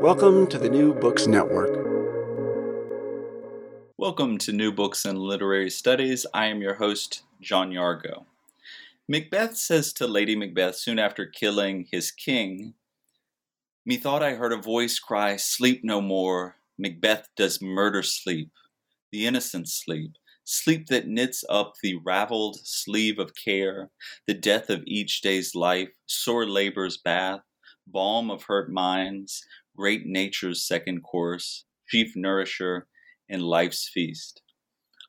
Welcome to the New Books Network. Welcome to New Books and Literary Studies. I am your host, John Yargo. Macbeth says to Lady Macbeth soon after killing his king, Methought I heard a voice cry, Sleep no more. Macbeth does murder sleep, the innocent sleep, sleep that knits up the raveled sleeve of care, the death of each day's life, sore labor's bath, balm of hurt minds, great nature's second course, chief nourisher, in life's feast.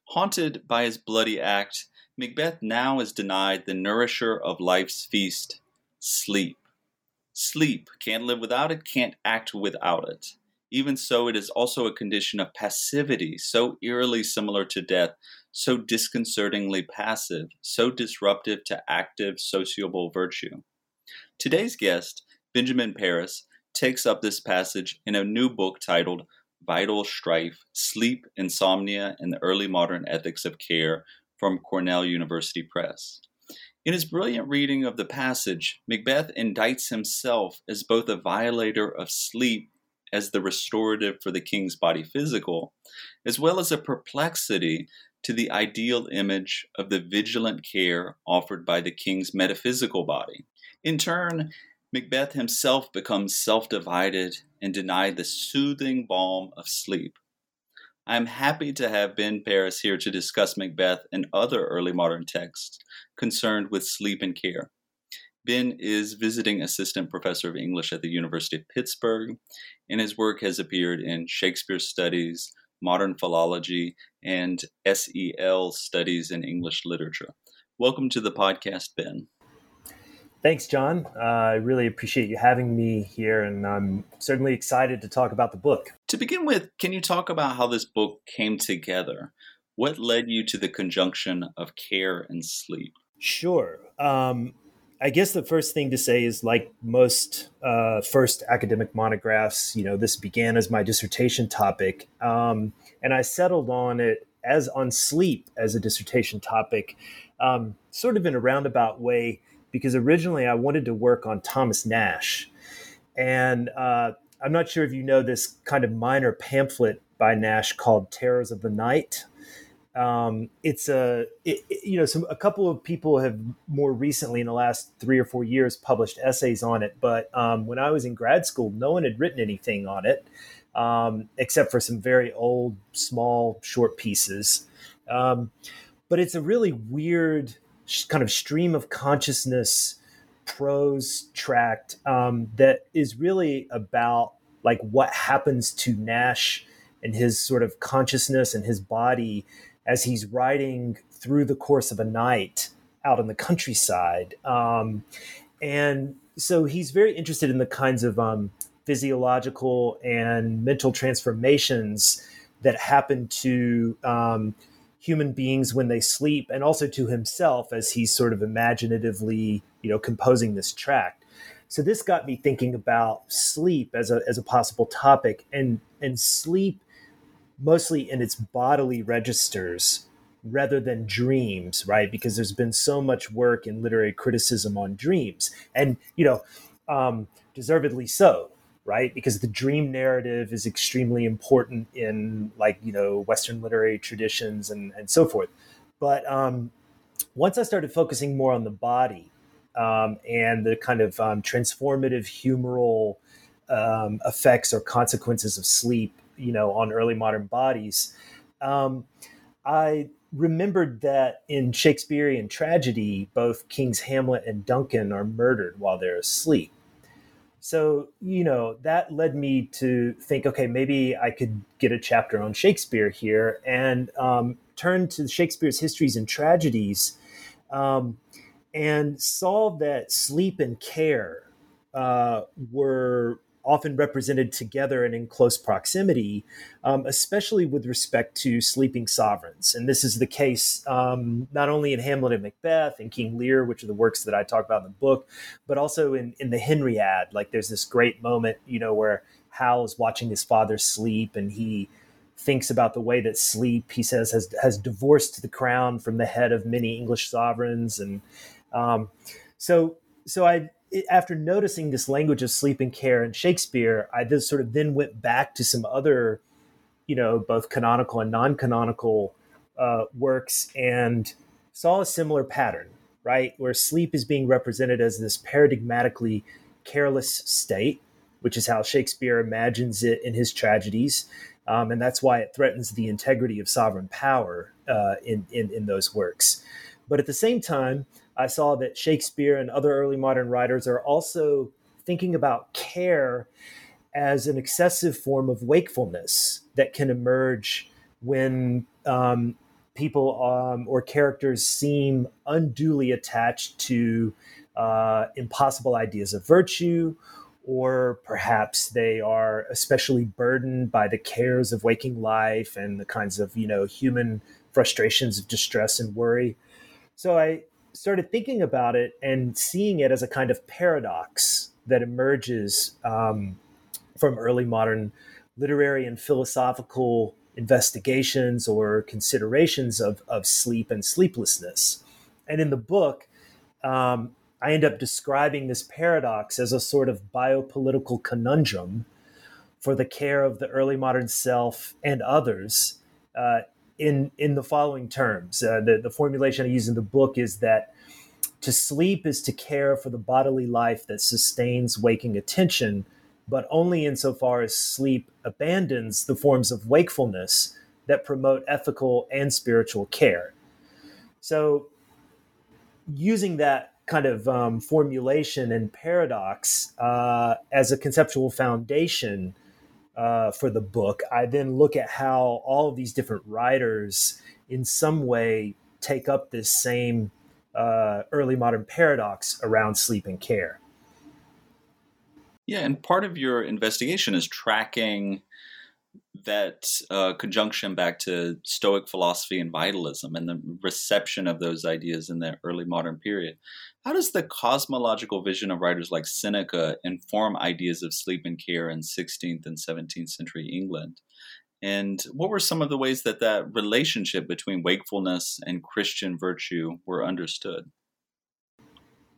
Haunted by his bloody act, Macbeth now is denied the nourisher of life's feast, sleep. Sleep, can't live without it, can't act without it. Even so, it is also a condition of passivity, so eerily similar to death, so disconcertingly passive, so disruptive to active sociable virtue. Today's guest, Benjamin Parris, takes up this passage in a new book titled Vital Strife Sleep, Insomnia, and the Early Modern Ethics of Care from Cornell University Press. In his brilliant reading of the passage, Macbeth indicts himself as both a violator of sleep as the restorative for the king's body physical, as well as a perplexity to the ideal image of the vigilant care offered by the king's metaphysical body. In turn, Macbeth himself becomes self divided and denied the soothing balm of sleep. I am happy to have Ben Parris here to discuss Macbeth and other early modern texts concerned with sleep and care. Ben is visiting assistant professor of English at the University of Pittsburgh, and his work has appeared in Shakespeare Studies, Modern Philology, and SEL Studies in English Literature. Welcome to the podcast, Ben. Thanks, John. Uh, I really appreciate you having me here, and I'm certainly excited to talk about the book. To begin with, can you talk about how this book came together? What led you to the conjunction of care and sleep? Sure. Um, I guess the first thing to say is like most uh, first academic monographs, you know, this began as my dissertation topic. Um, and I settled on it as on sleep as a dissertation topic, um, sort of in a roundabout way because originally I wanted to work on Thomas Nashe. And uh, I'm not sure if you know this kind of minor pamphlet by Nashe called Terrors of the Night. Um, it's a, it, it, you know, some, a couple of people have more recently in the last three or four years published essays on it. But um, when I was in grad school, no one had written anything on it um, except for some very old, small, short pieces. Um, but it's a really weird kind of stream of consciousness prose tract um, that is really about like what happens to Nashe and his sort of consciousness and his body as he's riding through the course of a night out in the countryside. Um, and so he's very interested in the kinds of um, physiological and mental transformations that happen to um, human beings when they sleep and also to himself as he's sort of imaginatively you know composing this tract. So this got me thinking about sleep as a as a possible topic and and sleep mostly in its bodily registers rather than dreams right? Because there's been so much work in literary criticism on dreams. And you know um, deservedly so right because the dream narrative is extremely important in like you know western literary traditions and and so forth but um, once i started focusing more on the body um, and the kind of um, transformative humoral um, effects or consequences of sleep, you know, on early modern bodies. Um, I remembered that in Shakespearean tragedy, both King's Hamlet and Duncan are murdered while they're asleep. So, you know, that led me to think, okay, maybe I could get a chapter on Shakespeare here and um, turn to Shakespeare's histories and tragedies um, and saw that sleep and care uh, were often represented together and in close proximity, um, especially with respect to sleeping sovereigns. And this is the case um, not only in Hamlet and Macbeth and King Lear, which are the works that I talk about in the book, but also in, in the Henriade. Like there's this great moment, you know, where Hal is watching his father sleep and he thinks about the way that sleep, he says, has, has divorced the crown from the head of many English sovereigns. And um, so, so I after noticing this language of sleep and care in Shakespeare, I just sort of then went back to some other, you know, both canonical and non-canonical uh, works and saw a similar pattern, right, where sleep is being represented as this paradigmatically careless state, which is how Shakespeare imagines it in his tragedies, um, and that's why it threatens the integrity of sovereign power uh, in, in in those works. But at the same time, I saw that Shakespeare and other early modern writers are also thinking about care as an excessive form of wakefulness that can emerge when um, people um, or characters seem unduly attached to uh, impossible ideas of virtue, or perhaps they are especially burdened by the cares of waking life and the kinds of you know human frustrations of distress and worry. So I started thinking about it and seeing it as a kind of paradox that emerges um, from early modern literary and philosophical investigations or considerations of, of sleep and sleeplessness. And in the book, um, I end up describing this paradox as a sort of biopolitical conundrum for the care of the early modern self and others uh, in in the following terms. Uh, the the formulation I use in the book is that to sleep is to care for the bodily life that sustains waking attention, but only insofar as sleep abandons the forms of wakefulness that promote ethical and spiritual care. So, using that kind of um, formulation and paradox uh, as a conceptual foundation uh, for the book, I then look at how all of these different writers, in some way, take up this same uh, early modern paradox around sleep and care. Yeah, and part of your investigation is tracking that uh, conjunction back to Stoic philosophy and vitalism and the reception of those ideas in the early modern period. How does the cosmological vision of writers like Seneca inform ideas of sleep and care in 16th and 17th century England? And what were some of the ways that that relationship between wakefulness and Christian virtue were understood?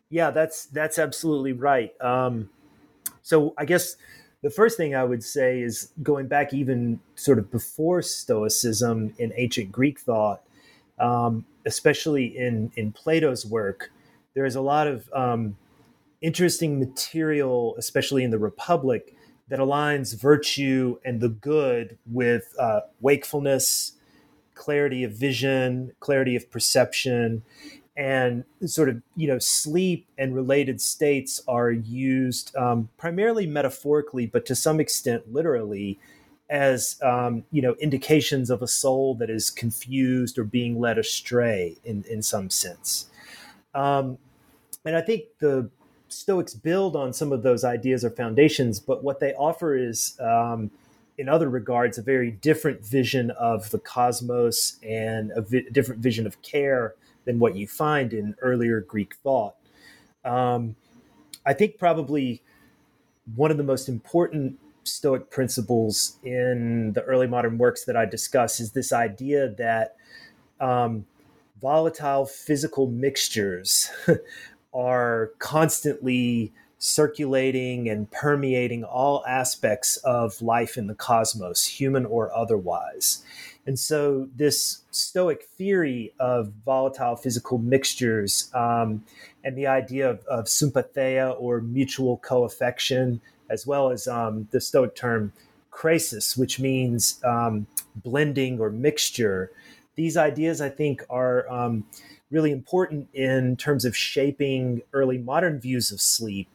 Yeah, that's that's absolutely right. Um, so I guess the first thing I would say is going back even sort of before Stoicism in ancient Greek thought, um, especially in in Plato's work, there is a lot of um, interesting material, especially in the Republic, that aligns virtue and the good with uh, wakefulness, clarity of vision, clarity of perception, and sort of you know sleep and related states are used um, primarily metaphorically, but to some extent literally as um, you know indications of a soul that is confused or being led astray in in some sense. Um, and I think the Stoics build on some of those ideas or foundations, but what they offer is, um, in other regards, a very different vision of the cosmos and a vi- different vision of care than what you find in earlier Greek thought. Um, I think probably one of the most important Stoic principles in the early modern works that I discuss is this idea that um, volatile physical mixtures are constantly circulating and permeating all aspects of life in the cosmos, human or otherwise. And so, this Stoic theory of volatile physical mixtures um, and the idea of, of sympatheia or mutual co affection as well as um, the Stoic term krasis, which means um, blending or mixture. These ideas, I think, are um, really important in terms of shaping early modern views of sleep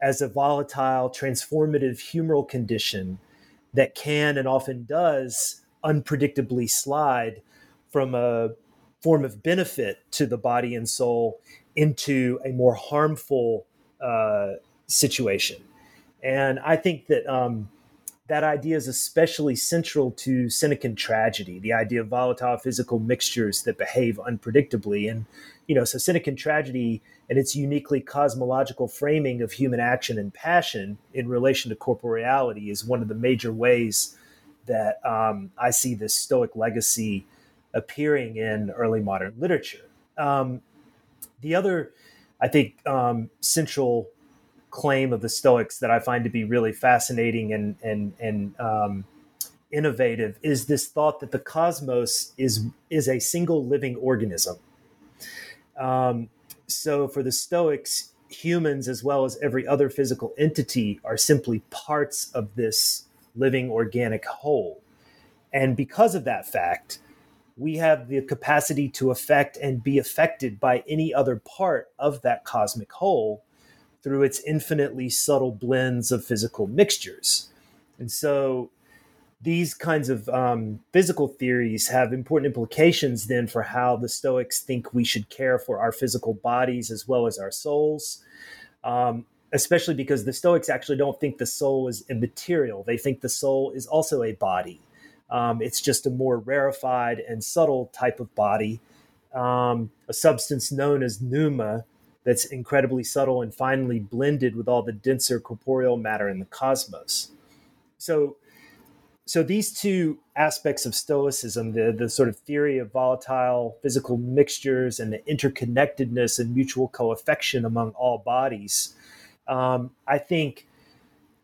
as a volatile, transformative humoral condition that can and often does unpredictably slide from a form of benefit to the body and soul into a more harmful uh, situation. And I think that um, that idea is especially central to Senecan tragedy, the idea of volatile physical mixtures that behave unpredictably. And, you know, so Senecan tragedy and its uniquely cosmological framing of human action and passion in relation to corporeality is one of the major ways that um, I see this Stoic legacy appearing in early modern literature. Um, the other, I think, um, central claim of the Stoics that I find to be really fascinating and and and um, innovative is this thought that the cosmos is is a single living organism. Um, so for the Stoics, humans as well as every other physical entity are simply parts of this living organic whole, and because of that fact. We have the capacity to affect and be affected by any other part of that cosmic whole, through its infinitely subtle blends of physical mixtures. And so these kinds of um, physical theories have important implications then for how the Stoics think we should care for our physical bodies as well as our souls. Um, especially because the Stoics actually don't think the soul is immaterial. They think the soul is also a body. Um, it's just a more rarefied and subtle type of body, um, a substance known as pneuma, that's incredibly subtle and finely blended with all the denser corporeal matter in the cosmos. So, so these two aspects of Stoicism, the, the sort of theory of volatile physical mixtures and the interconnectedness and mutual co-affection among all bodies, um, I think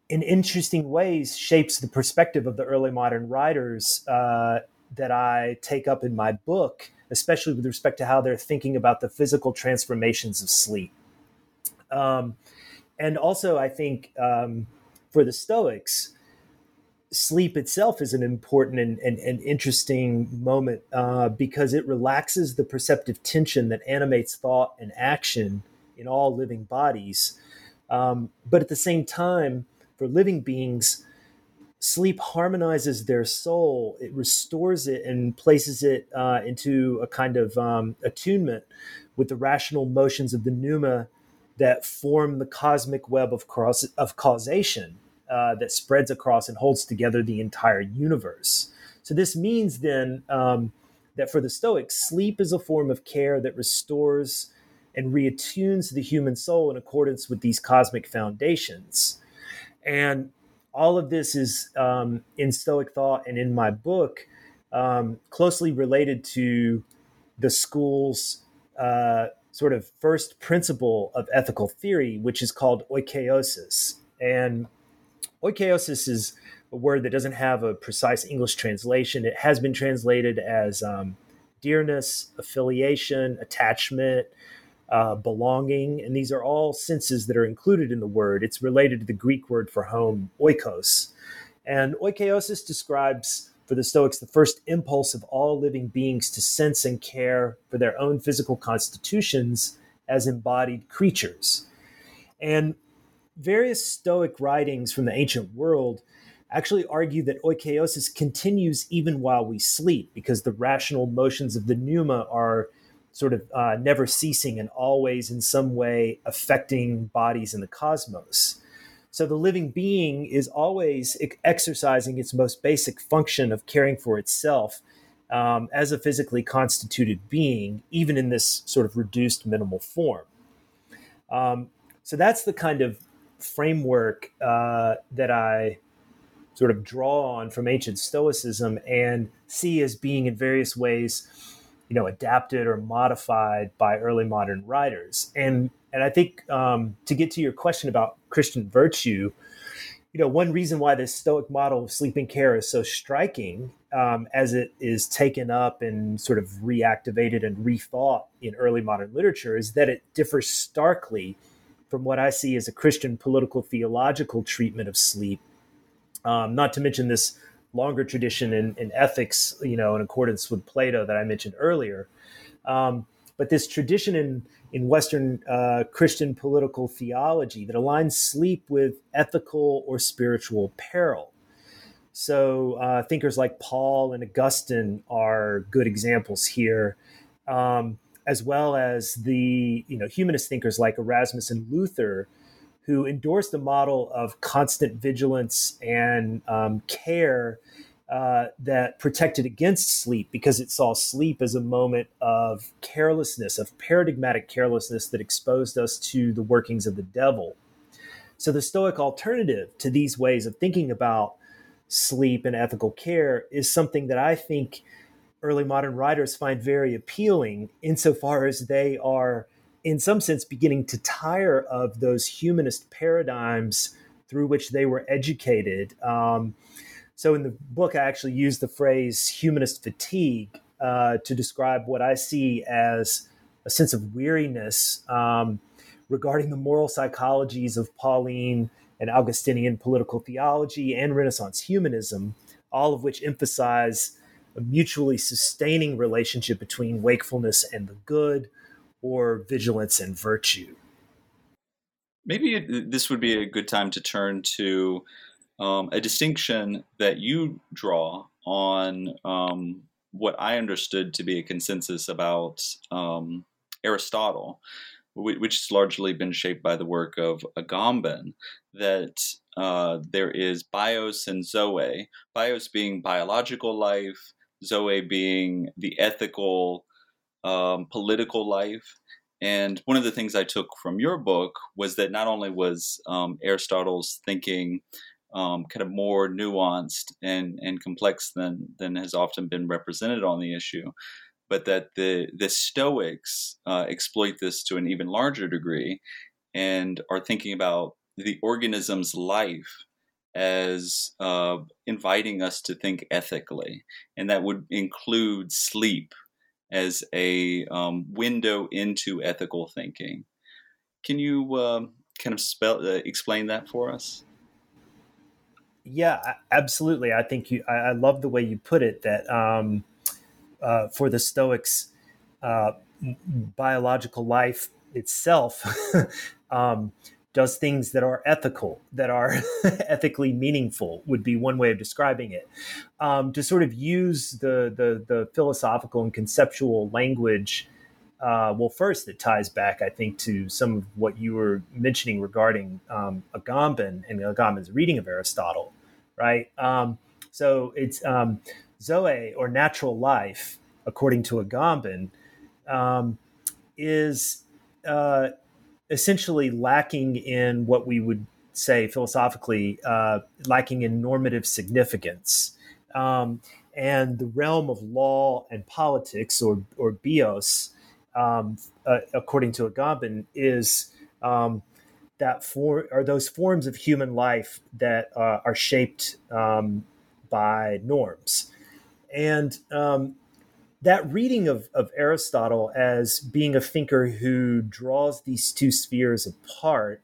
in interesting ways shapes the perspective of the early modern writers uh, that I take up in my book especially with respect to how they're thinking about the physical transformations of sleep. Um, and also, I think um, for the Stoics, sleep itself is an important and, and, and interesting moment uh, because it relaxes the perceptive tension that animates thought and action in all living bodies. Um, but at the same time, for living beings, sleep harmonizes their soul. It restores it and places it uh, into a kind of um, attunement with the rational motions of the pneuma that form the cosmic web of, cross, of causation uh, that spreads across and holds together the entire universe. So this means then um, that for the stoics sleep is a form of care that restores and reattunes the human soul in accordance with these cosmic foundations. And all of this is um, in Stoic thought and in my book um, closely related to the school's uh, sort of first principle of ethical theory, which is called oikeiosis. And oikeiosis is a word that doesn't have a precise English translation. It has been translated as um, dearness, affiliation, attachment, uh, belonging, and these are all senses that are included in the word. It's related to the Greek word for home, oikos. And oikeiosis describes for the Stoics the first impulse of all living beings to sense and care for their own physical constitutions as embodied creatures. And various Stoic writings from the ancient world actually argue that oikeiosis continues even while we sleep because the rational motions of the pneuma are sort of uh, never ceasing and always in some way affecting bodies in the cosmos. So the living being is always exercising its most basic function of caring for itself um, as a physically constituted being, even in this sort of reduced minimal form. Um, so that's the kind of framework uh, that I sort of draw on from ancient Stoicism and see as being in various ways you know adapted or modified by early modern writers and and i think um, to get to your question about christian virtue you know one reason why this stoic model of sleeping care is so striking um, as it is taken up and sort of reactivated and rethought in early modern literature is that it differs starkly from what I see as a Christian political theological treatment of sleep. Um, not to mention this longer tradition in, in, ethics, you know, in accordance with Plato that I mentioned earlier. Um, but this tradition in in Western uh, Christian political theology that aligns sleep with ethical or spiritual peril. So uh, thinkers like Paul and Augustine are good examples here, um, as well as the you know humanist thinkers like Erasmus and Luther, who endorsed the model of constant vigilance and um, care uh, that protected against sleep because it saw sleep as a moment of carelessness, of paradigmatic carelessness that exposed us to the workings of the devil. So the Stoic alternative to these ways of thinking about sleep and ethical care is something that I think early modern writers find very appealing insofar as they are, in some sense, beginning to tire of those humanist paradigms through which they were educated. Um, so in the book, I actually use the phrase humanist fatigue uh, to describe what I see as a sense of weariness um, regarding the moral psychologies of Pauline and Augustinian political theology and Renaissance humanism, all of which emphasize a mutually sustaining relationship between wakefulness and the good or vigilance and virtue. Maybe this would be a good time to turn to um, a distinction that you draw on um, what I understood to be a consensus about um, Aristotle, which has largely been shaped by the work of Agamben, that uh, there is bios and zoe, bios being biological life, zoe being the ethical, um, political life. And one of the things I took from your book was that not only was um, Aristotle's thinking um, kind of more nuanced and, and complex than, than has often been represented on the issue, but that the the Stoics uh, exploit this to an even larger degree and are thinking about the organism's life as uh, inviting us to think ethically, and that would include sleep as a um, window into ethical thinking. Can you uh, kind of spell uh, explain that for us? Yeah, absolutely. I think you. I, I love the way you put it. That um, uh, for the Stoics, uh, biological life itself um, does things that are ethical, that are ethically meaningful, would be one way of describing it. Um, to sort of use the, the, the philosophical and conceptual language. Uh, well, first, it ties back, I think, to some of what you were mentioning regarding um, Agamben and Agamben's reading of Aristotle, right? Um, so it's um, Zoe or natural life, according to Agamben, um, is uh, essentially lacking in what we would say philosophically, uh, lacking in normative significance. Um, and the realm of law and politics, or, or bios, um, uh, according to Agamben, is um, that for are those forms of human life that uh, are shaped um, by norms. And um, that reading of, of Aristotle as being a thinker who draws these two spheres apart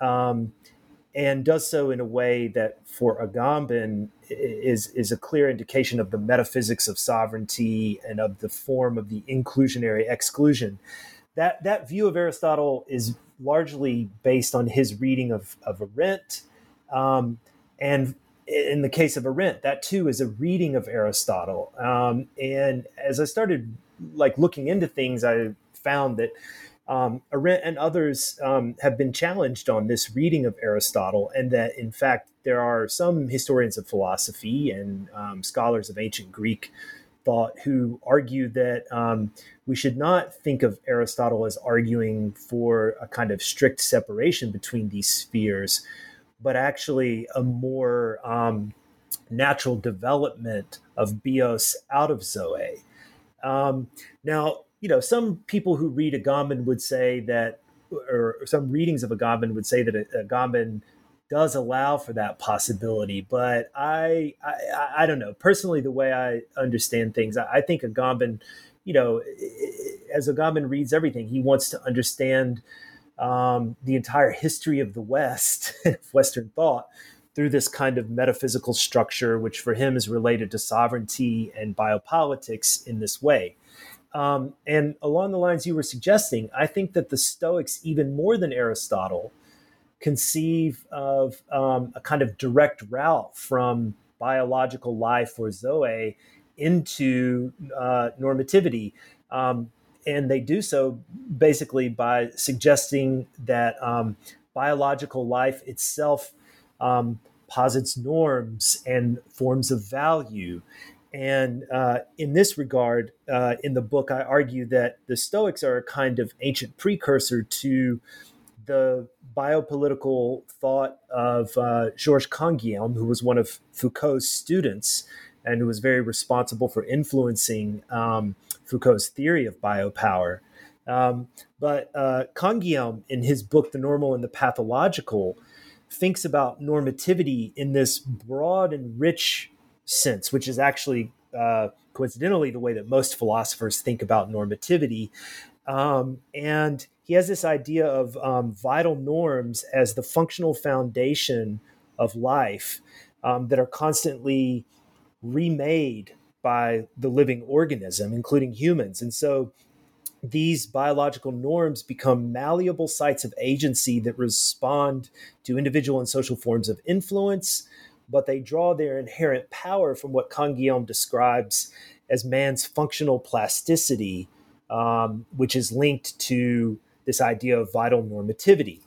um, and does so in a way that for Agamben is, is a clear indication of the metaphysics of sovereignty and of the form of the inclusionary exclusion. That, that view of Aristotle is largely based on his reading of, of Arendt um, and in the case of Arendt, that too is a reading of Aristotle. Um, and as I started like looking into things, I found that um, Arendt and others um, have been challenged on this reading of Aristotle, and that in fact there are some historians of philosophy and um, scholars of ancient Greek thought who argue that um, we should not think of Aristotle as arguing for a kind of strict separation between these spheres, but actually a more um, natural development of bios out of Zoe. Um, now, you know, some people who read Agamben would say that, or some readings of Agamben would say that Agamben does allow for that possibility. But I, I, I don't know. Personally, the way I understand things, I, I think Agamben, you know, as Agamben reads everything, he wants to understand um, the entire history of the West, Western thought, through this kind of metaphysical structure, which for him is related to sovereignty and biopolitics in this way. Um, and along the lines you were suggesting, I think that the Stoics, even more than Aristotle, conceive of um, a kind of direct route from biological life or Zoe into uh, normativity. Um, and they do so basically by suggesting that um, biological life itself um, posits norms and forms of value. And uh, in this regard, uh, in the book, I argue that the Stoics are a kind of ancient precursor to the biopolitical thought of uh, Georges Canguilhem, who was one of Foucault's students and who was very responsible for influencing um, Foucault's theory of biopower. Um, but uh, in his book *The Normal and the Pathological*, thinks about normativity in this broad and rich sense, which is actually uh, coincidentally the way that most philosophers think about normativity. Um, and he has this idea of um, vital norms as the functional foundation of life um, that are constantly remade by the living organism, including humans. And so these biological norms become malleable sites of agency that respond to individual and social forms of influence, but they draw their inherent power from what Canguilhem describes as man's functional plasticity, um, which is linked to this idea of vital normativity.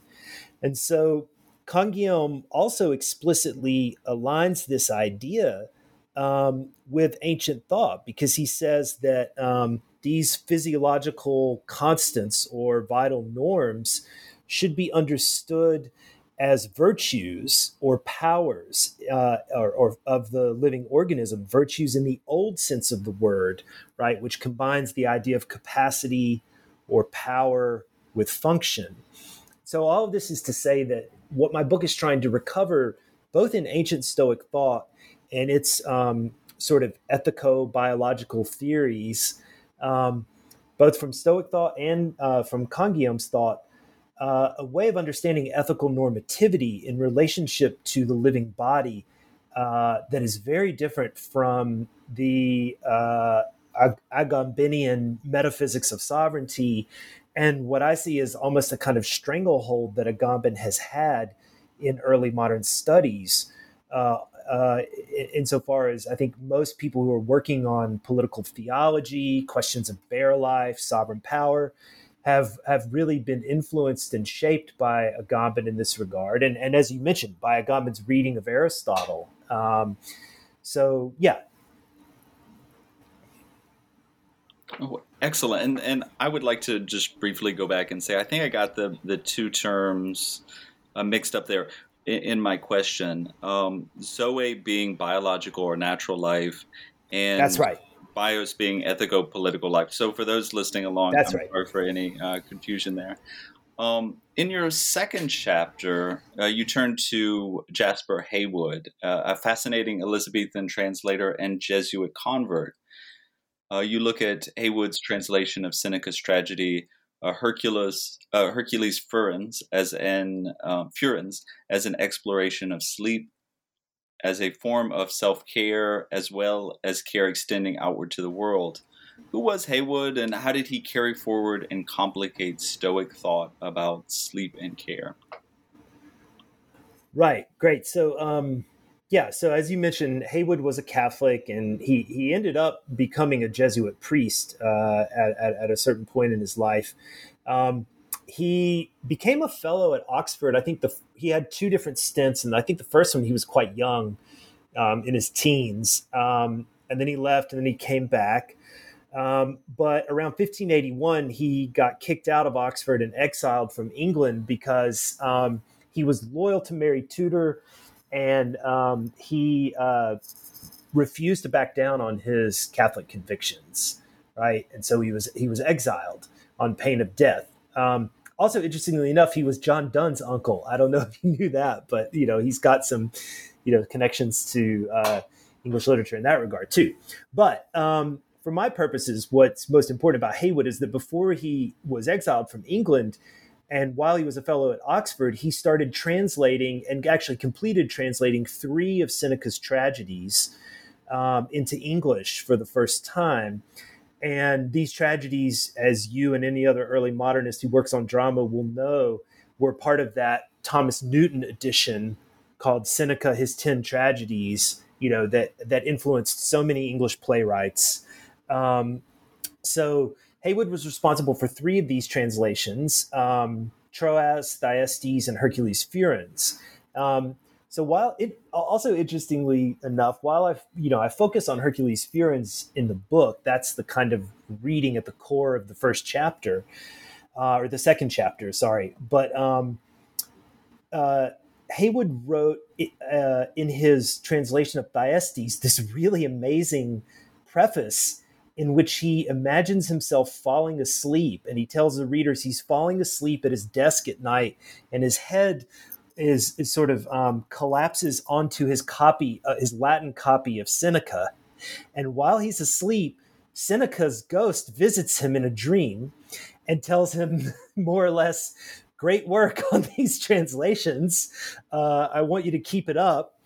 And so Canguilhem also explicitly aligns this idea um, with ancient thought because he says that um, these physiological constants or vital norms should be understood as virtues or powers uh, or, or, of the living organism, virtues in the old sense of the word, right, which combines the idea of capacity or power with function. So, all of this is to say that what my book is trying to recover, both in ancient Stoic thought and its um, sort of ethico biological theories, um, both from Stoic thought and uh, from Canguilhem's thought, uh, a way of understanding ethical normativity in relationship to the living body uh, that is very different from the uh, Agambenian metaphysics of sovereignty and what I see is almost a kind of stranglehold that Agamben has had in early modern studies. Uh, uh, insofar as I think most people who are working on political theology, questions of bare life, sovereign power, have have really been influenced and shaped by Agamben in this regard, and and as you mentioned, by Agamben's reading of Aristotle. Um, so yeah. Oh, excellent, and and I would like to just briefly go back and say I think I got the the two terms uh, mixed up there in, my question. Um, Zoe being biological or natural life, and that's right. Bios being ethico political life. So for those listening along, that's I'm right. sorry for any uh, confusion there. Um, in your second chapter, uh, you turn to Jasper Heywood, uh, a fascinating Elizabethan translator and Jesuit convert. Uh, you look at Heywood's translation of Seneca's tragedy uh, Hercules uh, Hercules Furens as an uh, Furens as an exploration of sleep as a form of self care as well as care extending outward to the world. Who was Heywood and how did he carry forward and complicate Stoic thought about sleep and care? Right, great. So, um, yeah, so as you mentioned, Heywood was a Catholic, and he he ended up becoming a Jesuit priest uh, at, at, at a certain point in his life. Um, he became a fellow at Oxford. I think the he had two different stints, and I think the first one he was quite young, um, in his teens, um, and then he left, and then he came back. Um, but around 1581, he got kicked out of Oxford and exiled from England because um, he was loyal to Mary Tudor and um, he uh, refused to back down on his Catholic convictions, right? And so he was he was exiled on pain of death. Um, also, interestingly enough, he was John Donne's uncle. I don't know if you knew that, but you know he's got some, you know, connections to uh, English literature in that regard too. But um, for my purposes, what's most important about Heywood is that before he was exiled from England, And while he was a fellow at Oxford, he started translating and actually completed translating three of Seneca's tragedies um, into English for the first time. And these tragedies, as you and any other early modernist who works on drama will know, were part of that Thomas Newton edition called Seneca: His Ten Tragedies. You know that that influenced so many English playwrights. Um, so Heywood was responsible for three of these translations: um, Troas, Thyestes, and Hercules Furens. Um, so while it also interestingly enough, while I you know I focus on Hercules Furens in the book, that's the kind of reading at the core of the first chapter, uh, or the second chapter, sorry. But um, uh, Heywood wrote uh, in his translation of Thyestes this really amazing preface in which he imagines himself falling asleep, and he tells the readers he's falling asleep at his desk at night, and his head is, is sort of um, collapses onto his copy, uh, his Latin copy of Seneca. And while he's asleep, Seneca's ghost visits him in a dream and tells him more or less, great work on these translations. Uh, I want you to keep it up.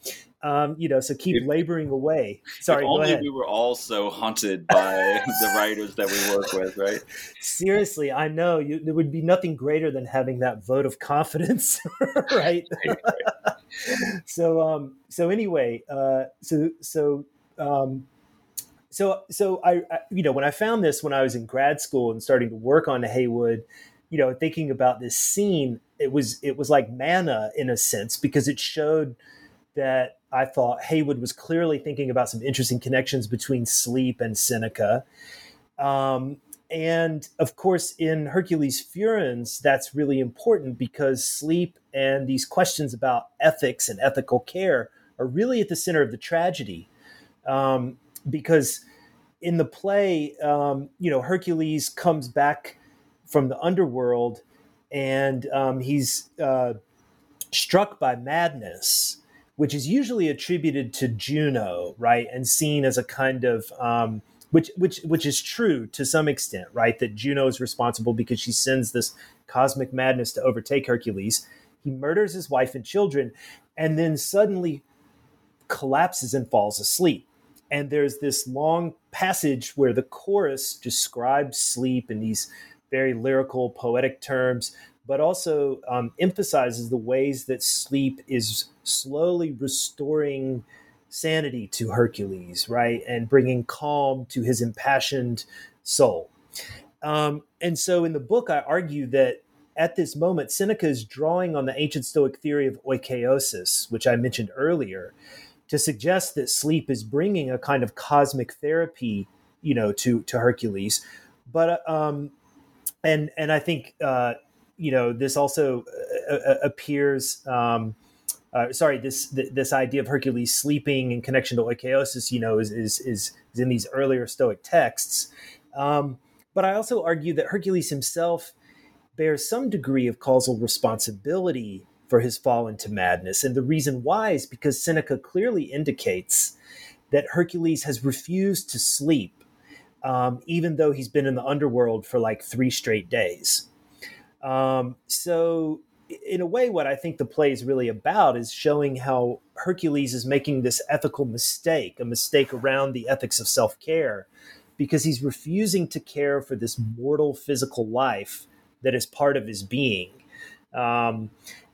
Um, you know, so keep if, laboring away. Sorry, only we were all so haunted by the writers that we work with, right? Seriously, I know you, there would be nothing greater than having that vote of confidence, right? so, um, so anyway, uh, so so um, so so I, I, you know when I found this when I was in grad school and starting to work on Heywood, you know, thinking about this scene, it was it was like manna in a sense because it showed that I thought Heywood was clearly thinking about some interesting connections between sleep and Seneca. Um, and of course, in Hercules Furens, that's really important because sleep and these questions about ethics and ethical care are really at the center of the tragedy. Um, because in the play, um, you know, Hercules comes back from the underworld and um, he's uh, struck by madness which is usually attributed to Juno, right, and seen as a kind of um, which which which is true to some extent, right? That Juno is responsible because she sends this cosmic madness to overtake Hercules. He murders his wife and children, and then suddenly collapses and falls asleep. And there's this long passage where the chorus describes sleep in these very lyrical, poetic terms, but also um, emphasizes the ways that sleep is slowly restoring sanity to Hercules, right? And bringing calm to his impassioned soul. Um, and so in the book, I argue that at this moment, Seneca is drawing on the ancient Stoic theory of oikeiosis, which I mentioned earlier, to suggest that sleep is bringing a kind of cosmic therapy, you know, to to Hercules. But um, and and I think uh, you know this also uh, uh appears um, uh, sorry, this this idea of Hercules sleeping in connection to oikeiosis, you know, is is is, is in these earlier Stoic texts. Um, but I also argue that Hercules himself bears some degree of causal responsibility for his fall into madness, and the reason why is because Seneca clearly indicates that Hercules has refused to sleep, um, even though he's been in the underworld for like three straight days. Um, so in a way, what I think the play is really about is showing how Hercules is making this ethical mistake, a mistake around the ethics of self care, because he's refusing to care for this mortal physical life that is part of his being. Um,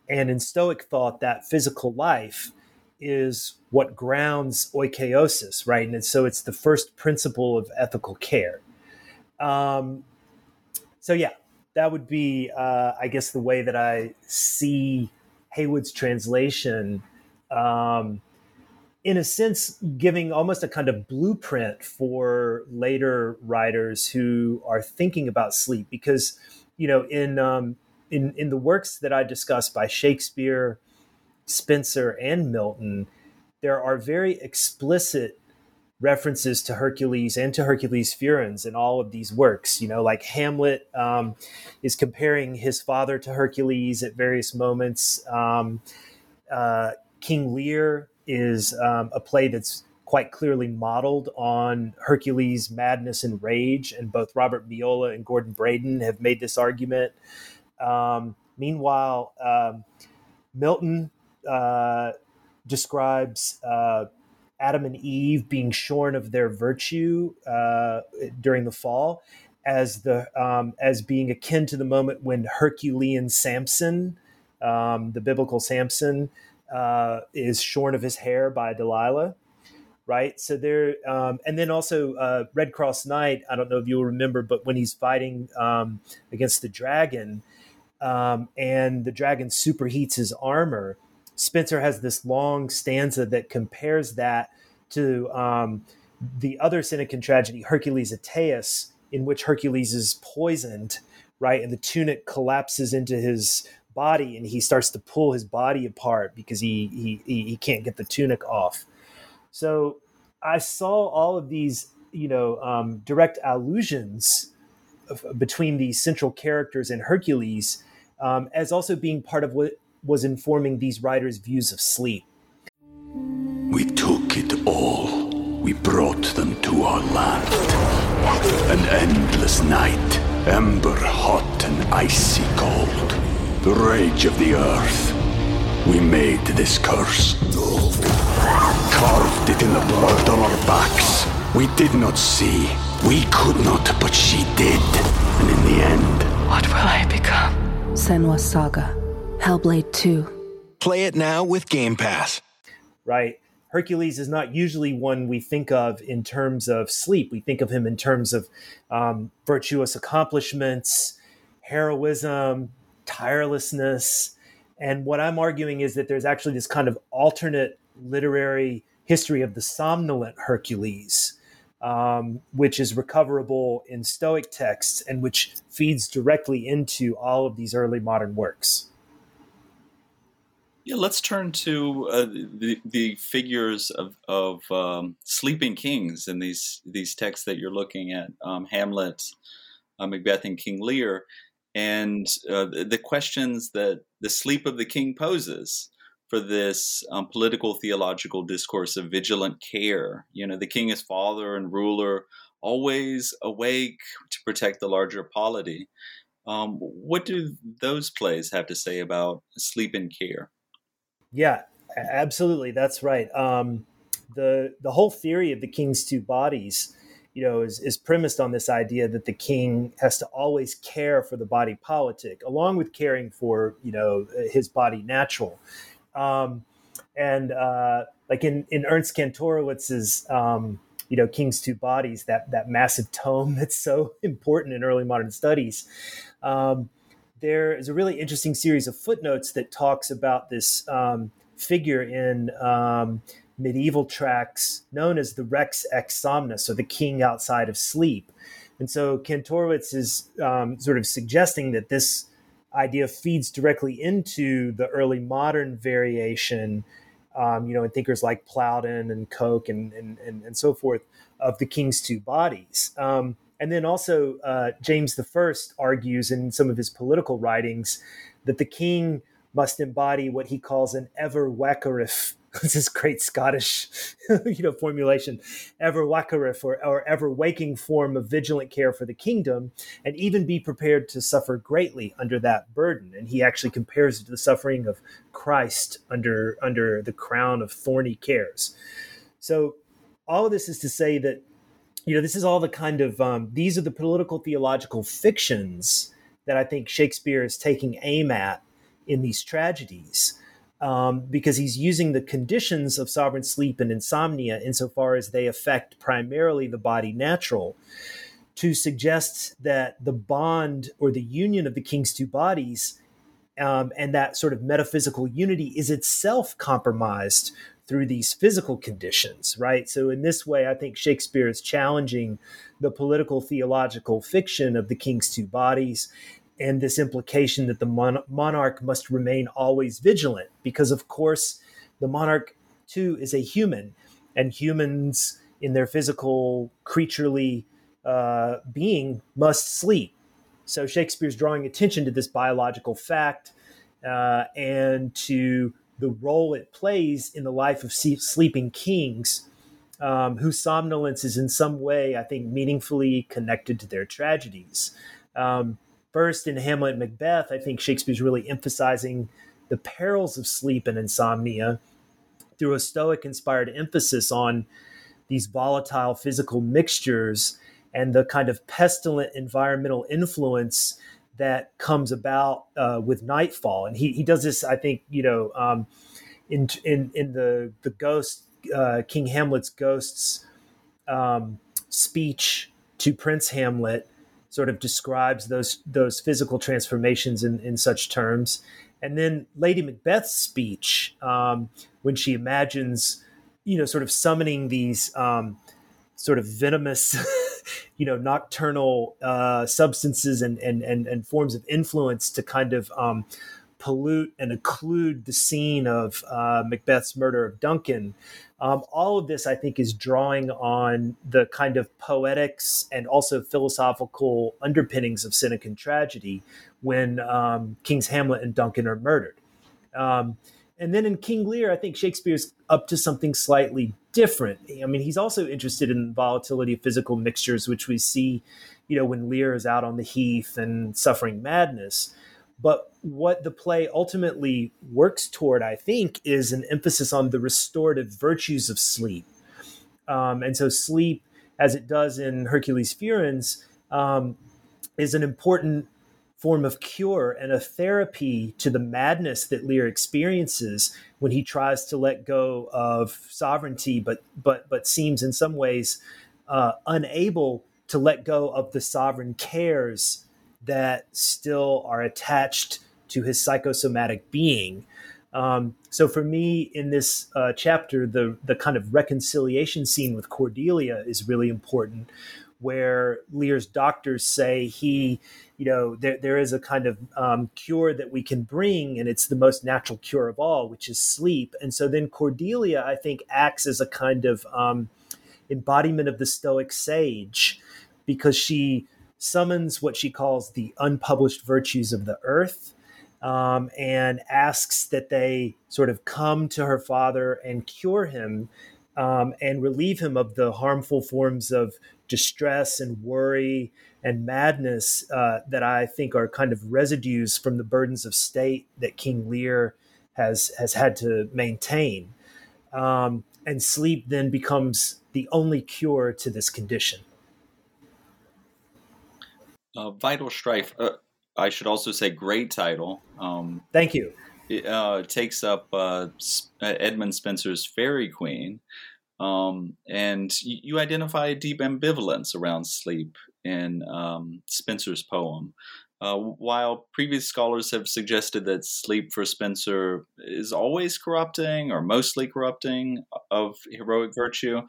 and in Stoic thought, that physical life is what grounds oikeiosis, right? And so it's the first principle of ethical care. Um, so, yeah, that would be, uh, I guess, the way that I see Heywood's translation. Um, in a sense, giving almost a kind of blueprint for later writers who are thinking about sleep, because you know, in um, in in the works that I discussed by Shakespeare, Spenser, and Milton, there are very explicit references to Hercules and to Hercules Furens in all of these works. You know, like Hamlet um, is comparing his father to Hercules at various moments. Um, uh, King Lear is um, a play that's quite clearly modeled on Hercules' madness and rage, and both Robert Miola and Gordon Braden have made this argument. Um, meanwhile, um, Milton uh, describes uh, Adam and Eve being shorn of their virtue uh, during the fall as the um, as being akin to the moment when Herculean Samson, um, the biblical Samson, uh, is shorn of his hair by Delilah. Right, so there, um, and then also uh, Red Cross Knight. I don't know if you'll remember, but when he's fighting um, against the dragon, um, and the dragon superheats his armor, Spenser has this long stanza that compares that to um, the other Senecan tragedy, Hercules Oetaeus, in which Hercules is poisoned, right? And the tunic collapses into his body and he starts to pull his body apart because he he he can't get the tunic off. So I saw all of these, you know, um, direct allusions of, between these central characters and Hercules um, as also being part of what was informing these writers' views of sleep. We took it all. We brought them to our land. An endless night, ember hot and icy cold. The rage of the earth. We made this curse. Carved it in the blood on our backs. We did not see. We could not, but she did. And in the end, What will I become? Senua's Saga. Hellblade 2. Play it now with Game Pass. Right. Hercules is not usually one we think of in terms of sleep. We think of him in terms of um, virtuous accomplishments, heroism, tirelessness. And what I'm arguing is that there's actually this kind of alternate literary history of the somnolent Hercules, um, which is recoverable in Stoic texts and which feeds directly into all of these early modern works. Yeah, let's turn to uh, the the figures of of um, sleeping kings in these these texts that you're looking at, um, Hamlet, uh, Macbeth, and King Lear, and uh, the, the questions that the sleep of the king poses for this um, political theological discourse of vigilant care. You know, the king is father and ruler, always awake to protect the larger polity. Um, what do those plays have to say about sleep and care? Yeah, absolutely. That's right. Um, the the whole theory of the king's two bodies, you know, is, is premised on this idea that the king has to always care for the body politic, along with caring for you know his body natural. Um, and uh, like in in Ernst Kantorowicz's um, you know King's Two Bodies, that that massive tome that's so important in early modern studies. Um, there is a really interesting series of footnotes that talks about this um, figure in um, medieval tracts known as the Rex ex somnus, or the king outside of sleep. And so Kantorowicz is um, sort of suggesting that this idea feeds directly into the early modern variation, um, you know, in thinkers like Plowden and Coke and, and, and, and so forth of the king's two bodies. And then also, uh, James the First argues in some of his political writings that the king must embody what he calls an ever wackerif. This is great Scottish, you know, formulation, ever wackerif or, or ever waking form of vigilant care for the kingdom, and even be prepared to suffer greatly under that burden. And he actually compares it to the suffering of Christ under under the crown of thorny cares. So, all of this is to say that you know, this is all the kind of um, these are the political theological fictions that I think Shakespeare is taking aim at in these tragedies. Um, because he's using the conditions of sovereign sleep and insomnia insofar as they affect primarily the body natural to suggest that the bond or the union of the king's two bodies um, and that sort of metaphysical unity is itself compromised through these physical conditions, right? So, in this way, I think Shakespeare is challenging the political theological fiction of the king's two bodies and this implication that the mon- monarch must remain always vigilant, because, of course, the monarch too is a human, and humans in their physical, creaturely uh, being must sleep. So, Shakespeare's drawing attention to this biological fact uh, and to the role it plays in the life of sleeping kings um, whose somnolence is in some way, I think, meaningfully connected to their tragedies. Um, first in Hamlet and Macbeth, I think Shakespeare's really emphasizing the perils of sleep and insomnia through a Stoic inspired emphasis on these volatile physical mixtures and the kind of pestilent environmental influence that comes about uh, with nightfall. And he, he does this, I think, you know, um, in, in, in the, the ghost, uh, King Hamlet's ghosts um, speech to Prince Hamlet sort of describes those, those physical transformations in, in such terms. And then Lady Macbeth's speech, um, when she imagines, you know, sort of summoning these um, sort of venomous, you know, nocturnal uh, substances and, and, and, and forms of influence to kind of um, pollute and occlude the scene of uh, Macbeth's murder of Duncan. Um, all of this, I think, is drawing on the kind of poetics and also philosophical underpinnings of Senecan tragedy when um, King's Hamlet and Duncan are murdered. Um, and then in King Lear, I think Shakespeare's up to something slightly different. I mean, he's also interested in volatility of physical mixtures, which we see, you know, when Lear is out on the heath and suffering madness. But what the play ultimately works toward, I think, is an emphasis on the restorative virtues of sleep. Um, and so, sleep, as it does in Hercules Furens, um, is an important form of cure and a therapy to the madness that Lear experiences when he tries to let go of sovereignty, but but but seems in some ways uh, unable to let go of the sovereign cares that still are attached to his psychosomatic being. Um, so for me, in this uh, chapter, the the kind of reconciliation scene with Cordelia is really important, where Lear's doctors say he, you know, there there is a kind of um, cure that we can bring, and it's the most natural cure of all, which is sleep. And so then Cordelia, I think, acts as a kind of um, embodiment of the Stoic sage, because she summons what she calls the unpublished virtues of the earth um, and asks that they sort of come to her father and cure him um, and relieve him of the harmful forms of distress and worry and madness uh, that I think are kind of residues from the burdens of state that King Lear has has had to maintain. Um, and sleep then becomes the only cure to this condition uh, Vital Strife. Uh, I should also say, great title. Um, Thank you. Uh, takes up uh, uh, Edmund Spenser's Faerie Queene, um, and you, you, identify a deep ambivalence around sleep in um, Spenser's poem. Uh, while previous scholars have suggested that sleep for Spenser is always corrupting or mostly corrupting of heroic virtue,